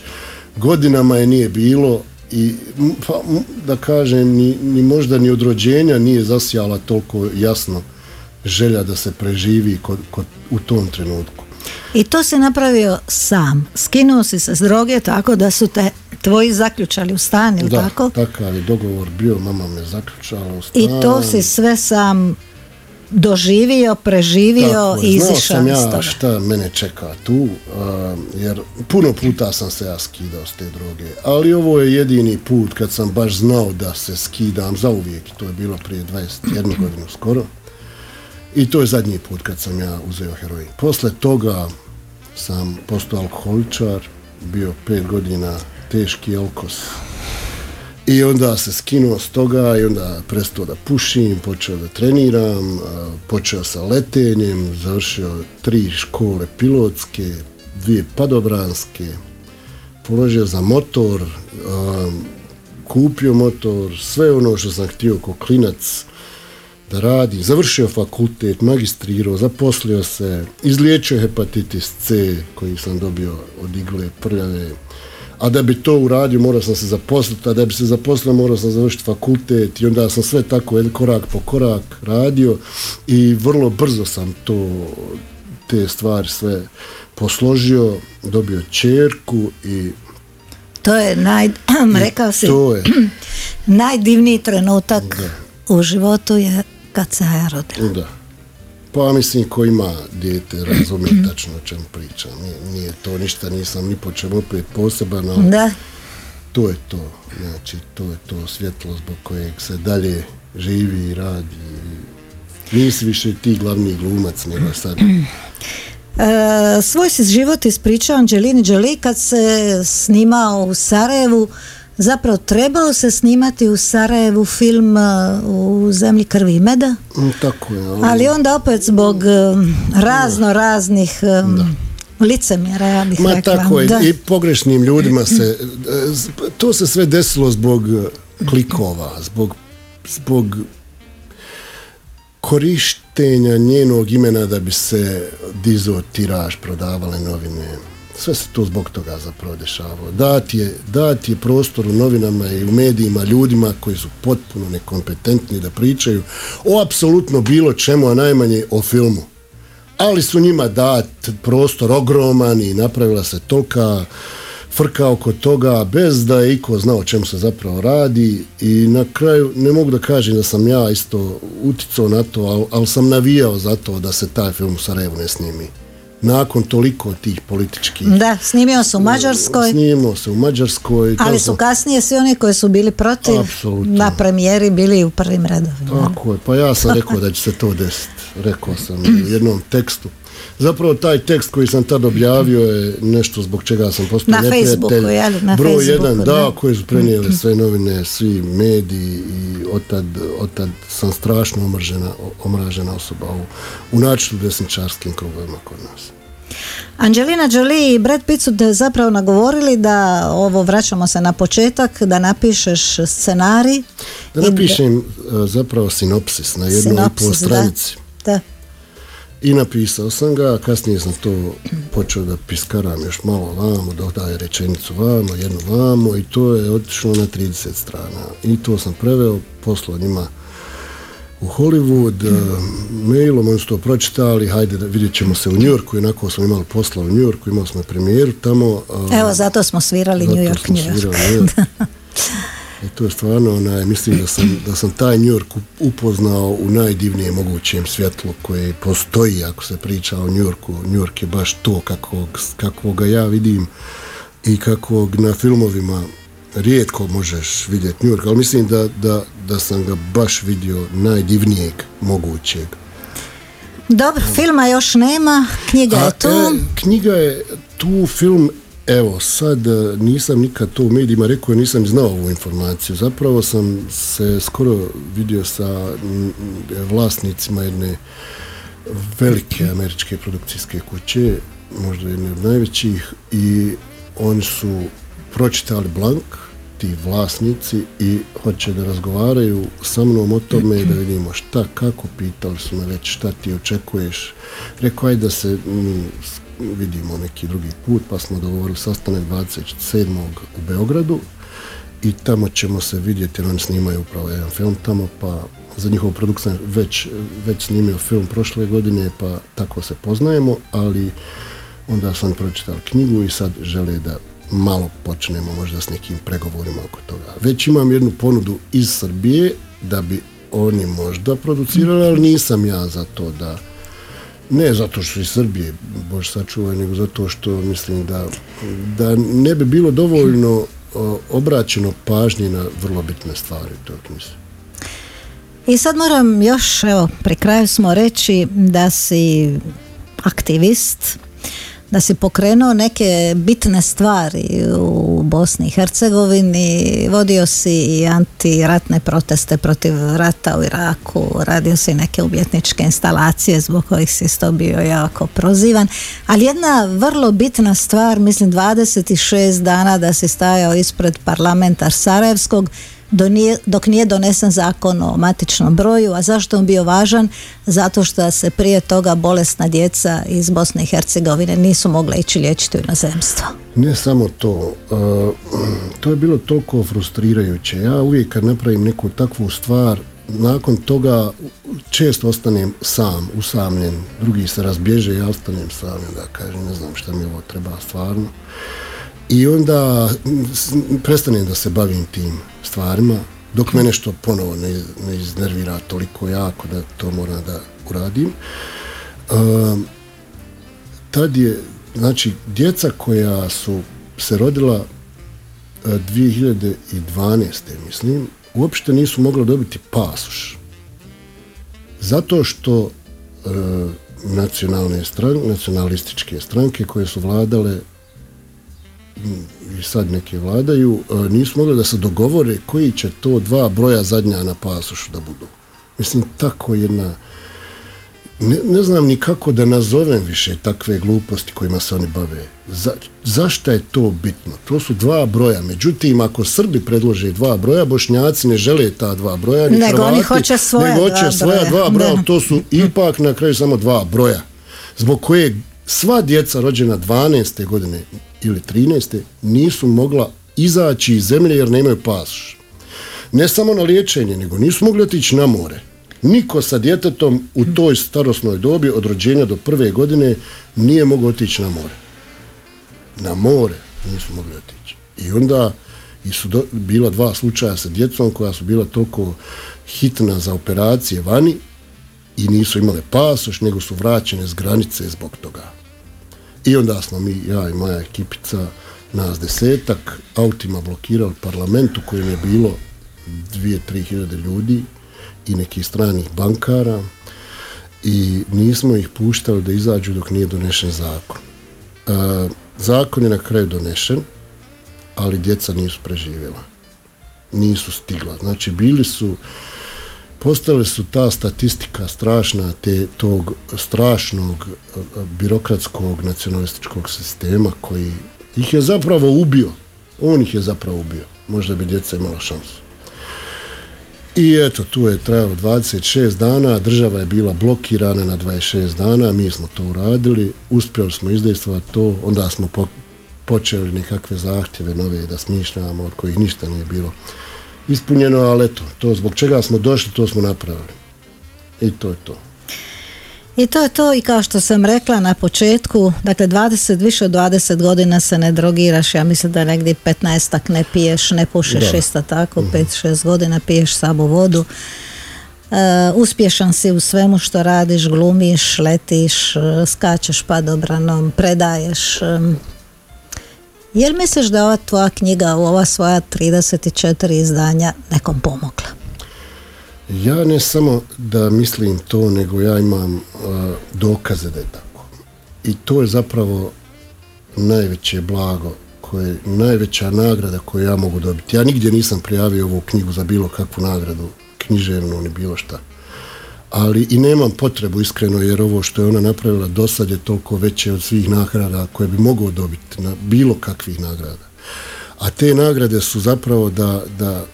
[SPEAKER 3] godinama je nije bilo i pa, da kažem, ni, ni možda ni od rođenja nije zasijala toliko jasno želja da se preživi kod, kod, u tom trenutku.
[SPEAKER 2] I to si napravio sam. Skinuo si se s droge tako da su te tvoji zaključali u stan, ili
[SPEAKER 3] Da,
[SPEAKER 2] tako?
[SPEAKER 3] takav je dogovor bio, mama me zaključala u stan.
[SPEAKER 2] I to si sve sam doživio, preživio
[SPEAKER 3] Tako
[SPEAKER 2] i izišao
[SPEAKER 3] sam ja šta mene čeka tu, jer puno puta sam se ja skidao s te droge, ali ovo je jedini put kad sam baš znao da se skidam za uvijek, to je bilo prije 21 godinu skoro, i to je zadnji put kad sam ja uzeo heroin. Posle toga sam postao alkoholičar, bio pet godina teški alkos, i onda se skinuo s toga i onda prestao da pušim, počeo da treniram, počeo sa letenjem, završio tri škole pilotske, dvije padobranske, položio za motor, kupio motor, sve ono što sam htio ko klinac da radi, završio fakultet, magistrirao, zaposlio se, izliječio hepatitis C koji sam dobio od igle prljave, a da bi to uradio morao sam se zaposliti, a da bi se zaposlio morao sam završiti fakultet i onda sam sve tako jedan korak po korak radio i vrlo brzo sam to te stvari sve posložio, dobio čerku i
[SPEAKER 2] To je naj, (clears throat) rekao si,
[SPEAKER 3] to je, (clears throat)
[SPEAKER 2] najdivniji trenutak u životu je kad se ja rodila.
[SPEAKER 3] da. Pa mislim ko ima dijete razumije tačno o čemu pričam. Nije, nije to ništa, nisam ni po čemu opet poseban, ali
[SPEAKER 2] Da,
[SPEAKER 3] to je to. Znači, to je to svjetlo zbog kojeg se dalje živi i radi. Nisi više ti glavni glumac nego sad. (clears throat)
[SPEAKER 2] E, svoj si život ispričao Angelini Jolie kad se snimao u Sarajevu. Zapravo trebalo se snimati u Sarajevu film e, u zemlji krvi i meda,
[SPEAKER 3] Mm, Tako je, ali,
[SPEAKER 2] ali onda opet zbog e, razno raznih e, licemjera, ja bih
[SPEAKER 3] Ma
[SPEAKER 2] rekla.
[SPEAKER 3] tako je,
[SPEAKER 2] Da.
[SPEAKER 3] i pogrešnim ljudima se, e, z- to se sve desilo zbog e, klikova, zbog, zbog korištenja njenog imena da bi se dizao tiraž, prodavale novine. Sve se to zbog toga zapravo dešavalo. Dat je, dat je prostor u novinama i u medijima ljudima koji su potpuno nekompetentni da pričaju o apsolutno bilo čemu, a najmanje o filmu ali su njima dat prostor ogroman i napravila se tolika frka oko toga bez da je iko znao o čemu se zapravo radi i na kraju ne mogu da kažem da sam ja isto uticao na to, ali, ali sam navijao za to da se taj film u Sarajevu ne snimi. Nakon toliko tih političkih
[SPEAKER 2] Da, snimio se u Mađarskoj,
[SPEAKER 3] snimao se u Mađarskoj.
[SPEAKER 2] ali su kasnije svi oni koji su bili protiv na premijeri bili u prvim redovima.
[SPEAKER 3] Tako je, pa ja sam rekao da će se to desiti. Rekao sam u jednom tekstu. Zapravo taj tekst koji sam tad objavio je nešto zbog čega sam postao
[SPEAKER 2] Na
[SPEAKER 3] neprijatelj.
[SPEAKER 2] Facebooku, je li? Na
[SPEAKER 3] Broj
[SPEAKER 2] Facebooku,
[SPEAKER 3] jedan, da,
[SPEAKER 2] da.
[SPEAKER 3] koji su prenijeli sve novine, svi mediji i otad, otad sam strašno omražena, omražena osoba u, u načinu desničarskim krugovima kod nas.
[SPEAKER 2] Angelina Jolie i Brad Pitt su te zapravo nagovorili da ovo vraćamo se na početak, da napišeš scenarij.
[SPEAKER 3] Da napišem uh, zapravo sinopsis na jednoj i pol
[SPEAKER 2] sinopsis, da.
[SPEAKER 3] stranici.
[SPEAKER 2] Da.
[SPEAKER 3] I napisao sam ga, a kasnije sam to počeo da piskaram još malo vamo, dodaje rečenicu vamo, jednu vamo i to je otišlo na 30 strana. I to sam preveo, poslao njima u Hollywood, eh, mailom, oni su to pročitali, hajde da vidjet ćemo se u New Yorku, inako smo imali posla u New Yorku, imali smo premijeru tamo.
[SPEAKER 2] Evo, zato smo svirali New York, New York. (laughs)
[SPEAKER 3] I to je stvarno, onaj, mislim da sam, da sam taj New York up- upoznao u najdivnijem mogućem svjetlu koje postoji ako se priča o New Yorku. New York je baš to kakvog, kakvog ga ja vidim i kakvog na filmovima rijetko možeš vidjeti New York, ali mislim da, da, da sam ga baš vidio najdivnijeg mogućeg.
[SPEAKER 2] Dobro, filma još nema, knjiga je tu.
[SPEAKER 3] e, knjiga je tu, film, evo, sad e, nisam nikad to u medijima rekao, nisam znao ovu informaciju. Zapravo sam se skoro vidio sa mm, vlasnicima jedne velike američke produkcijske kuće, možda jedne od najvećih, i oni su pročitali blank, ti vlasnici i hoće da razgovaraju sa mnom o tome i da vidimo šta, kako, pitali su me već šta ti očekuješ. Rekao, ajde da se vidimo neki drugi put, pa smo dogovorili sastanak 27. u Beogradu i tamo ćemo se vidjeti, jer snimaju upravo jedan film tamo, pa za njihovu produkciju sam već, već snimio film prošle godine, pa tako se poznajemo, ali Onda su oni pročitali knjigu i sad žele da malo počnemo možda s nekim pregovorima oko toga. Već imam jednu ponudu iz Srbije da bi oni možda producirali, ali nisam ja za to da ne zato što iz Srbije, bož sačuvaj, nego zato što mislim da, da ne bi bilo dovoljno obraćeno pažnje na vrlo bitne stvari toj knjizi.
[SPEAKER 2] I sad moram još, evo, pri kraju smo reći da si aktivist, da si pokrenuo neke bitne stvari u Bosni i Hercegovini, vodio si i antiratne proteste protiv rata u Iraku, radio si neke umjetničke instalacije zbog kojih si isto bio jako prozivan, ali jedna vrlo bitna stvar, mislim 26 dana da si stajao ispred parlamenta Sarajevskog, dok nije donesen zakon o matičnom broju, a zašto on bio važan? Zato što se prije toga bolesna djeca iz Bosne i Hercegovine nisu mogla ići liječiti u inozemstvo.
[SPEAKER 3] Ne samo to, to je bilo toliko frustrirajuće. Ja uvijek kad napravim neku takvu stvar, nakon toga često ostanem sam, usamljen, drugi se razbježe, ja ostanem sam, da kažem, ne znam šta mi ovo treba stvarno. I onda prestanem da se bavim tim stvarima, dok me nešto ponovo ne, ne iznervira toliko jako da to moram da uradim. Um, tad je, znači, djeca koja su se rodila 2012. mislim, uopšte nisu mogla dobiti pasoš. Zato što uh, nacionalne stranke, nacionalističke stranke koje su vladale i sad neke vladaju, e, nisu mogli da se dogovore koji će to dva broja zadnja na pasošu da budu. Mislim, tako jedna... Ne, ne znam ni kako da nazovem više takve gluposti kojima se oni bave. Za, zašto je to bitno? To su dva broja. Međutim, ako Srbi predlože dva broja, Bošnjaci ne žele ta dva broja.
[SPEAKER 2] Ni nego Hrvati, oni hoće svoja,
[SPEAKER 3] nego hoće
[SPEAKER 2] dva,
[SPEAKER 3] svoja
[SPEAKER 2] broja.
[SPEAKER 3] dva broja. To su (laughs) ipak na kraju samo dva broja. Zbog koje sva djeca rođena 12. godine ili 13. nisu mogla izaći iz zemlje jer nemaju pasoš. Ne samo na liječenje, nego nisu mogli otići na more. Niko sa djetetom u toj starosnoj dobi od rođenja do prve godine nije mogao otići na more. Na more nisu mogli otići. I onda i su do, bila dva slučaja sa djecom koja su bila toliko hitna za operacije vani i nisu imale pasoš, nego su vraćene s granice zbog toga. I onda smo mi, ja i moja ekipica, nas desetak, autima blokirali parlamentu kojem je bilo dvije, tri hiljade ljudi i nekih stranih bankara i nismo ih puštali da izađu dok nije donešen zakon. E, zakon je na kraju donešen, ali djeca nisu preživjela. Nisu stigla. Znači, bili su postale su ta statistika strašna te tog strašnog e, birokratskog nacionalističkog sistema koji ih je zapravo ubio. On ih je zapravo ubio. Možda bi djeca imala šansu. I eto, tu je trajalo 26 dana, država je bila blokirana na 26 dana, mi smo to uradili, uspjeli smo izdejstvovati to, onda smo po, počeli nekakve zahtjeve nove da smišljamo, od kojih ništa nije bilo ispunjeno, ali eto, to zbog čega smo došli, to smo napravili. I to je to.
[SPEAKER 2] I to je to i kao što sam rekla na početku, dakle 20, više od 20 godina se ne drogiraš, ja mislim da negdje 15 ne piješ, ne pušeš da. isto tako, 5-6 mm. godina piješ samo vodu. Uh, uspješan si u svemu što radiš, glumiš, letiš, uh, skačeš padobranom, predaješ, um, Jel misliš da ova tvoja knjiga u ova svoja 34 izdanja nekom pomogla?
[SPEAKER 3] Ja ne samo da mislim to, nego ja imam uh, dokaze da je tako. I to je zapravo najveće blago, koje, najveća nagrada koju ja mogu dobiti. Ja nigdje nisam prijavio ovu knjigu za bilo kakvu nagradu, književnu ni bilo šta ali i nemam potrebu iskreno jer ovo što je ona napravila do sad je toliko veće od svih nagrada koje bi mogao dobiti na bilo kakvih nagrada. A te nagrade su zapravo da, da,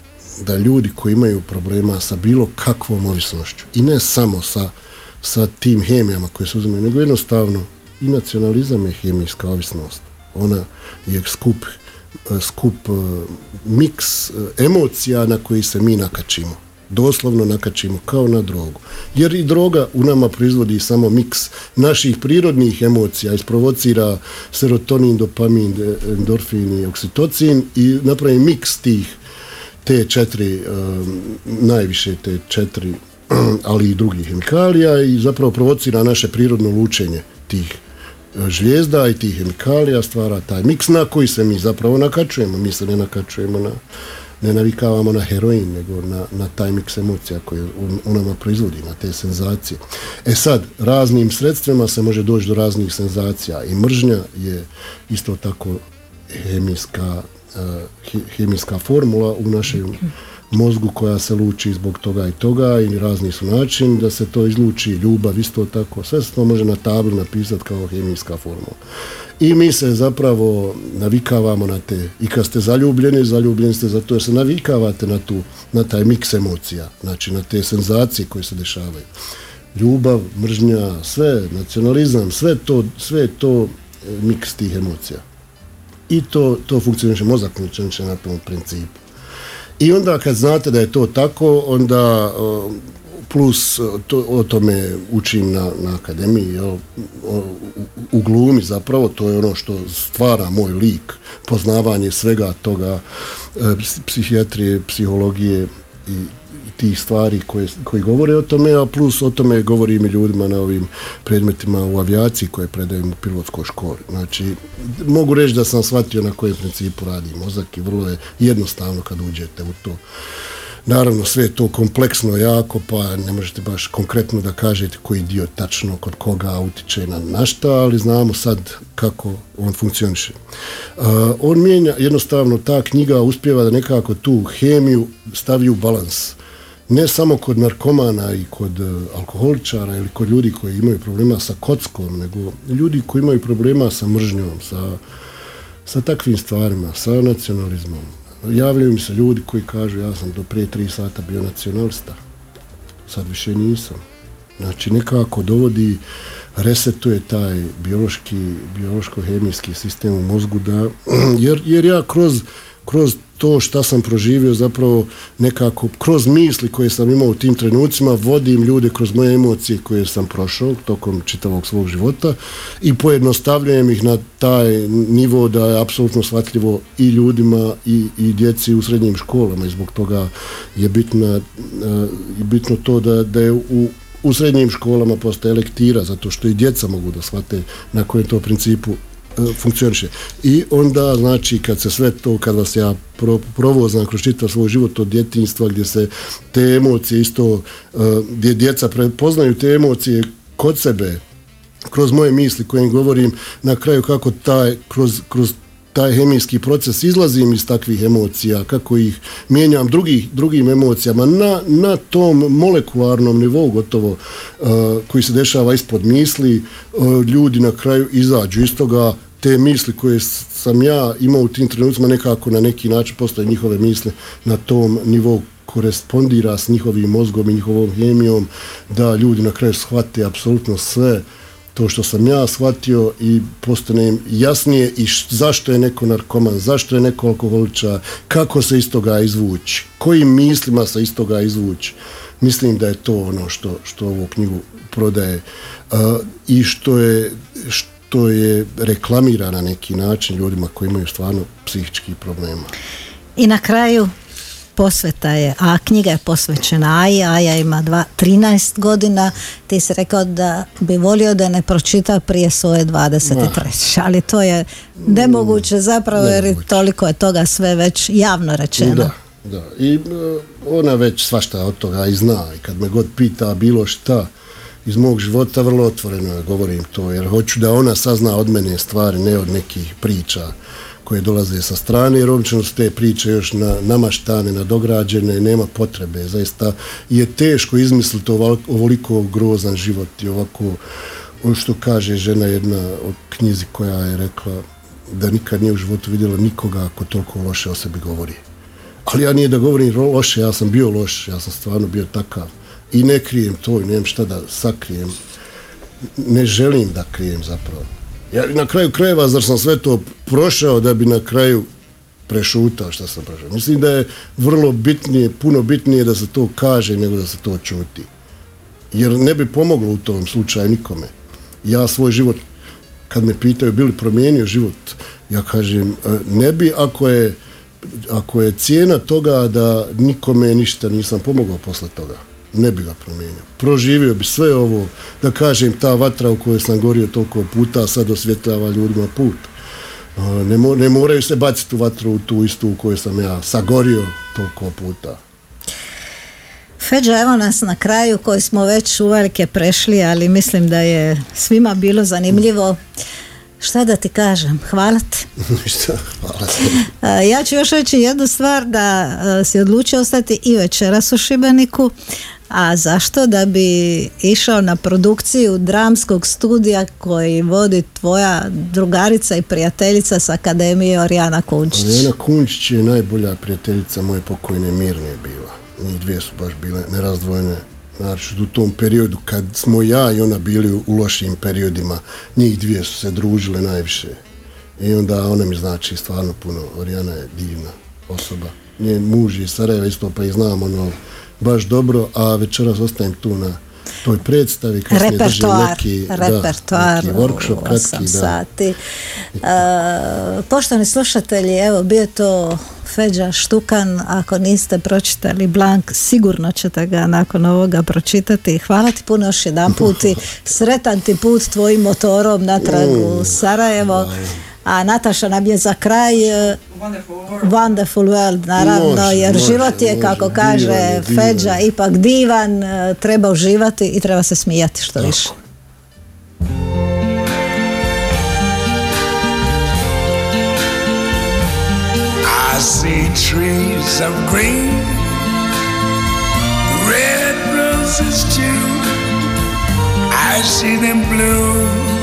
[SPEAKER 3] da ljudi koji imaju problema sa bilo kakvom ovisnošću i ne samo sa, sa tim hemijama koje se uzimaju, nego jednostavno i nacionalizam je hemijska ovisnost. Ona je skup, skup miks emocija na koji se mi nakačimo doslovno nakačimo kao na drogu. Jer i droga u nama proizvodi samo miks naših prirodnih emocija, isprovocira serotonin, dopamin, endorfin i oksitocin i napravi miks tih te četiri, najviše te četiri, (clears throat) ali i drugih hemikalija i zapravo provocira naše prirodno lučenje tih uh, žlijezda i tih hemikalija stvara taj miks na koji se mi zapravo nakačujemo. Mi se ne nakačujemo na ne navikavamo na heroin, nego na, na taj miks emocija koji u, u nama proizvodi, na te senzacije. E sad, raznim sredstvima se može doći do raznih senzacija i mržnja je isto tako hemijska, uh, hemijska formula u našem mozgu koja se luči zbog toga i toga i razni su način da se to izluči, ljubav isto tako, sve se to može na tabli napisati kao hemijska formula. I mi se zapravo navikavamo na te, i kad ste zaljubljeni, zaljubljeni ste zato jer se navikavate na, tu, na taj miks emocija, znači na te senzacije koje se dešavaju. Ljubav, mržnja, sve, nacionalizam, sve to, sve to e, miks tih emocija. I to, to funkcioniše, mozak funkcioniše na tom principu. I onda kad znate da je to tako, onda plus to, o tome učim na, na akademiji, jel, u glumi zapravo, to je ono što stvara moj lik, poznavanje svega toga, e, psihijatrije, psihologije i tih stvari koje, koji govore o tome, a plus o tome govorim i ljudima na ovim predmetima u avijaciji koje predajem u pilotskoj školi. Znači, mogu reći da sam shvatio na kojem principu radi mozak i vrlo je jednostavno kad uđete u to. Naravno, sve je to kompleksno jako, pa ne možete baš konkretno da kažete koji dio tačno kod koga utiče na našta, ali znamo sad kako on funkcioniše. Uh, on mijenja, jednostavno ta knjiga uspjeva da nekako tu hemiju stavi u balans ne samo kod narkomana i kod uh, alkoholičara ili kod ljudi koji imaju problema sa kockom, nego ljudi koji imaju problema sa mržnjom, sa, sa takvim stvarima, sa nacionalizmom. Javljaju mi se ljudi koji kažu ja sam do prije tri sata bio nacionalista, sad više nisam. Znači nekako dovodi, resetuje taj biološki, biološko-hemijski sistem u mozgu da, (clears throat) jer, jer ja kroz, kroz to šta sam proživio zapravo nekako kroz misli koje sam imao u tim trenucima vodim ljude kroz moje emocije koje sam prošao tokom čitavog svog života i pojednostavljujem ih na taj nivo da je apsolutno shvatljivo i ljudima i, i djeci u srednjim školama i zbog toga je bitno, bitno to da, da je u, u srednjim školama postaje lektira zato što i djeca mogu da shvate na kojem to principu funkcioniše. I onda, znači, kad se sve to, kad vas ja pro, provozam kroz čitav svoj život od djetinstva, gdje se te emocije isto, e, gdje djeca prepoznaju te emocije kod sebe, kroz moje misli koje im govorim, na kraju kako taj, kroz, kroz taj hemijski proces izlazim iz takvih emocija, kako ih mijenjam drugih, drugim emocijama na, na tom molekularnom nivou gotovo uh, koji se dešava ispod misli, uh, ljudi na kraju izađu iz toga te misli koje sam ja imao u tim trenucima nekako na neki način postoje njihove misle na tom nivou korespondira s njihovim mozgom i njihovom hemijom da ljudi na kraju shvate apsolutno sve to što sam ja shvatio i postane im jasnije i š, zašto je neko narkoman, zašto je neko alkoholičar, kako se iz toga izvući, kojim mislima se iz toga izvući. Mislim da je to ono što, što ovu knjigu prodaje uh, i što je, što je reklamira na neki način ljudima koji imaju stvarno psihički problema.
[SPEAKER 2] I na kraju posveta je, a knjiga je posvećena Aji, Aja ima dva, 13 godina, ti si rekao da bi volio da ne pročita prije svoje 23. Ali to je nemoguće zapravo jer toliko je toga sve već javno rečeno.
[SPEAKER 3] Da, da. I ona već svašta od toga i zna i kad me god pita bilo šta iz mog života vrlo otvoreno govorim to jer hoću da ona sazna od mene stvari, ne od nekih priča koje dolaze sa strane, jer obično su te priče još na, namaštane, nadograđene, nema potrebe. Zaista je teško izmisliti ovoliko grozan život i ovako, ono što kaže žena jedna od knjizi koja je rekla da nikad nije u životu vidjela nikoga ako toliko loše o sebi govori. Ali ja nije da govorim loše, ja sam bio loš, ja sam stvarno bio takav. I ne krijem to i nemam šta da sakrijem. Ne želim da krijem zapravo. Ja na kraju krajeva, zar sam sve to prošao da bi na kraju prešutao šta sam prošao. Mislim da je vrlo bitnije, puno bitnije da se to kaže nego da se to čuti. Jer ne bi pomoglo u tom slučaju nikome. Ja svoj život, kad me pitaju bili promijenio život, ja kažem e, ne bi ako je ako je cijena toga da nikome ništa nisam pomogao posle toga ne bi ga promijenio. Proživio bi sve ovo, da kažem, ta vatra u kojoj sam gorio toliko puta, sad osvjetljava ljudima put. Ne, ne moraju se baciti u vatru u tu istu u kojoj sam ja sagorio toliko puta.
[SPEAKER 5] Feđa, evo nas na kraju koji smo već uvelike prešli, ali mislim da je svima bilo zanimljivo. Šta da ti kažem? Hvala ti. (laughs)
[SPEAKER 3] hvala
[SPEAKER 5] Ja ću još reći jednu stvar da si odlučio ostati i večeras u Šibeniku, a zašto? Da bi išao na produkciju dramskog studija koji vodi tvoja drugarica i prijateljica s Akademije Orijana Kunčić.
[SPEAKER 3] Orijana Kunčić je najbolja prijateljica moje pokojne Mirne bila. Njih dvije su baš bile nerazdvojene. Znači, u tom periodu kad smo ja i ona bili u lošim periodima, njih dvije su se družile najviše. I onda ona mi znači stvarno puno. Orijana je divna osoba. Njen muž je Sarajeva isto pa i znam ono baš dobro, a večeras ostajem tu na toj predstavi
[SPEAKER 5] repertoar, neki, repertoar da, workshop kratki, sati. poštovani slušatelji, evo bio to Feđa Štukan, ako niste pročitali Blank, sigurno ćete ga nakon ovoga pročitati. Hvala ti puno još jedan put i (laughs) sretan ti put tvojim motorom natrag u Sarajevo. A Nataša nam je za kraj e, Wonderful World, naravno, jer život je, kako kaže Feđa, ipak divan, e, treba uživati i treba se smijati što više. I see trees of green Red roses too. I see them blue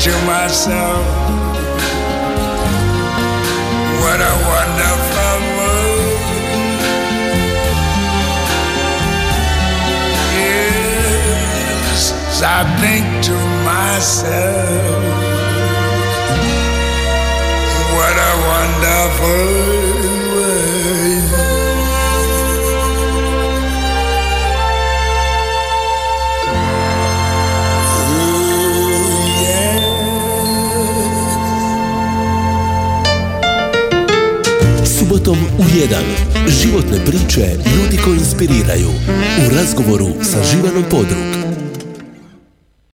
[SPEAKER 5] to myself, what a wonderful I think to myself, what a wonderful world.
[SPEAKER 1] Subotom u 1. Životne priče ljudi koji inspiriraju. U razgovoru sa Živanom Podrug.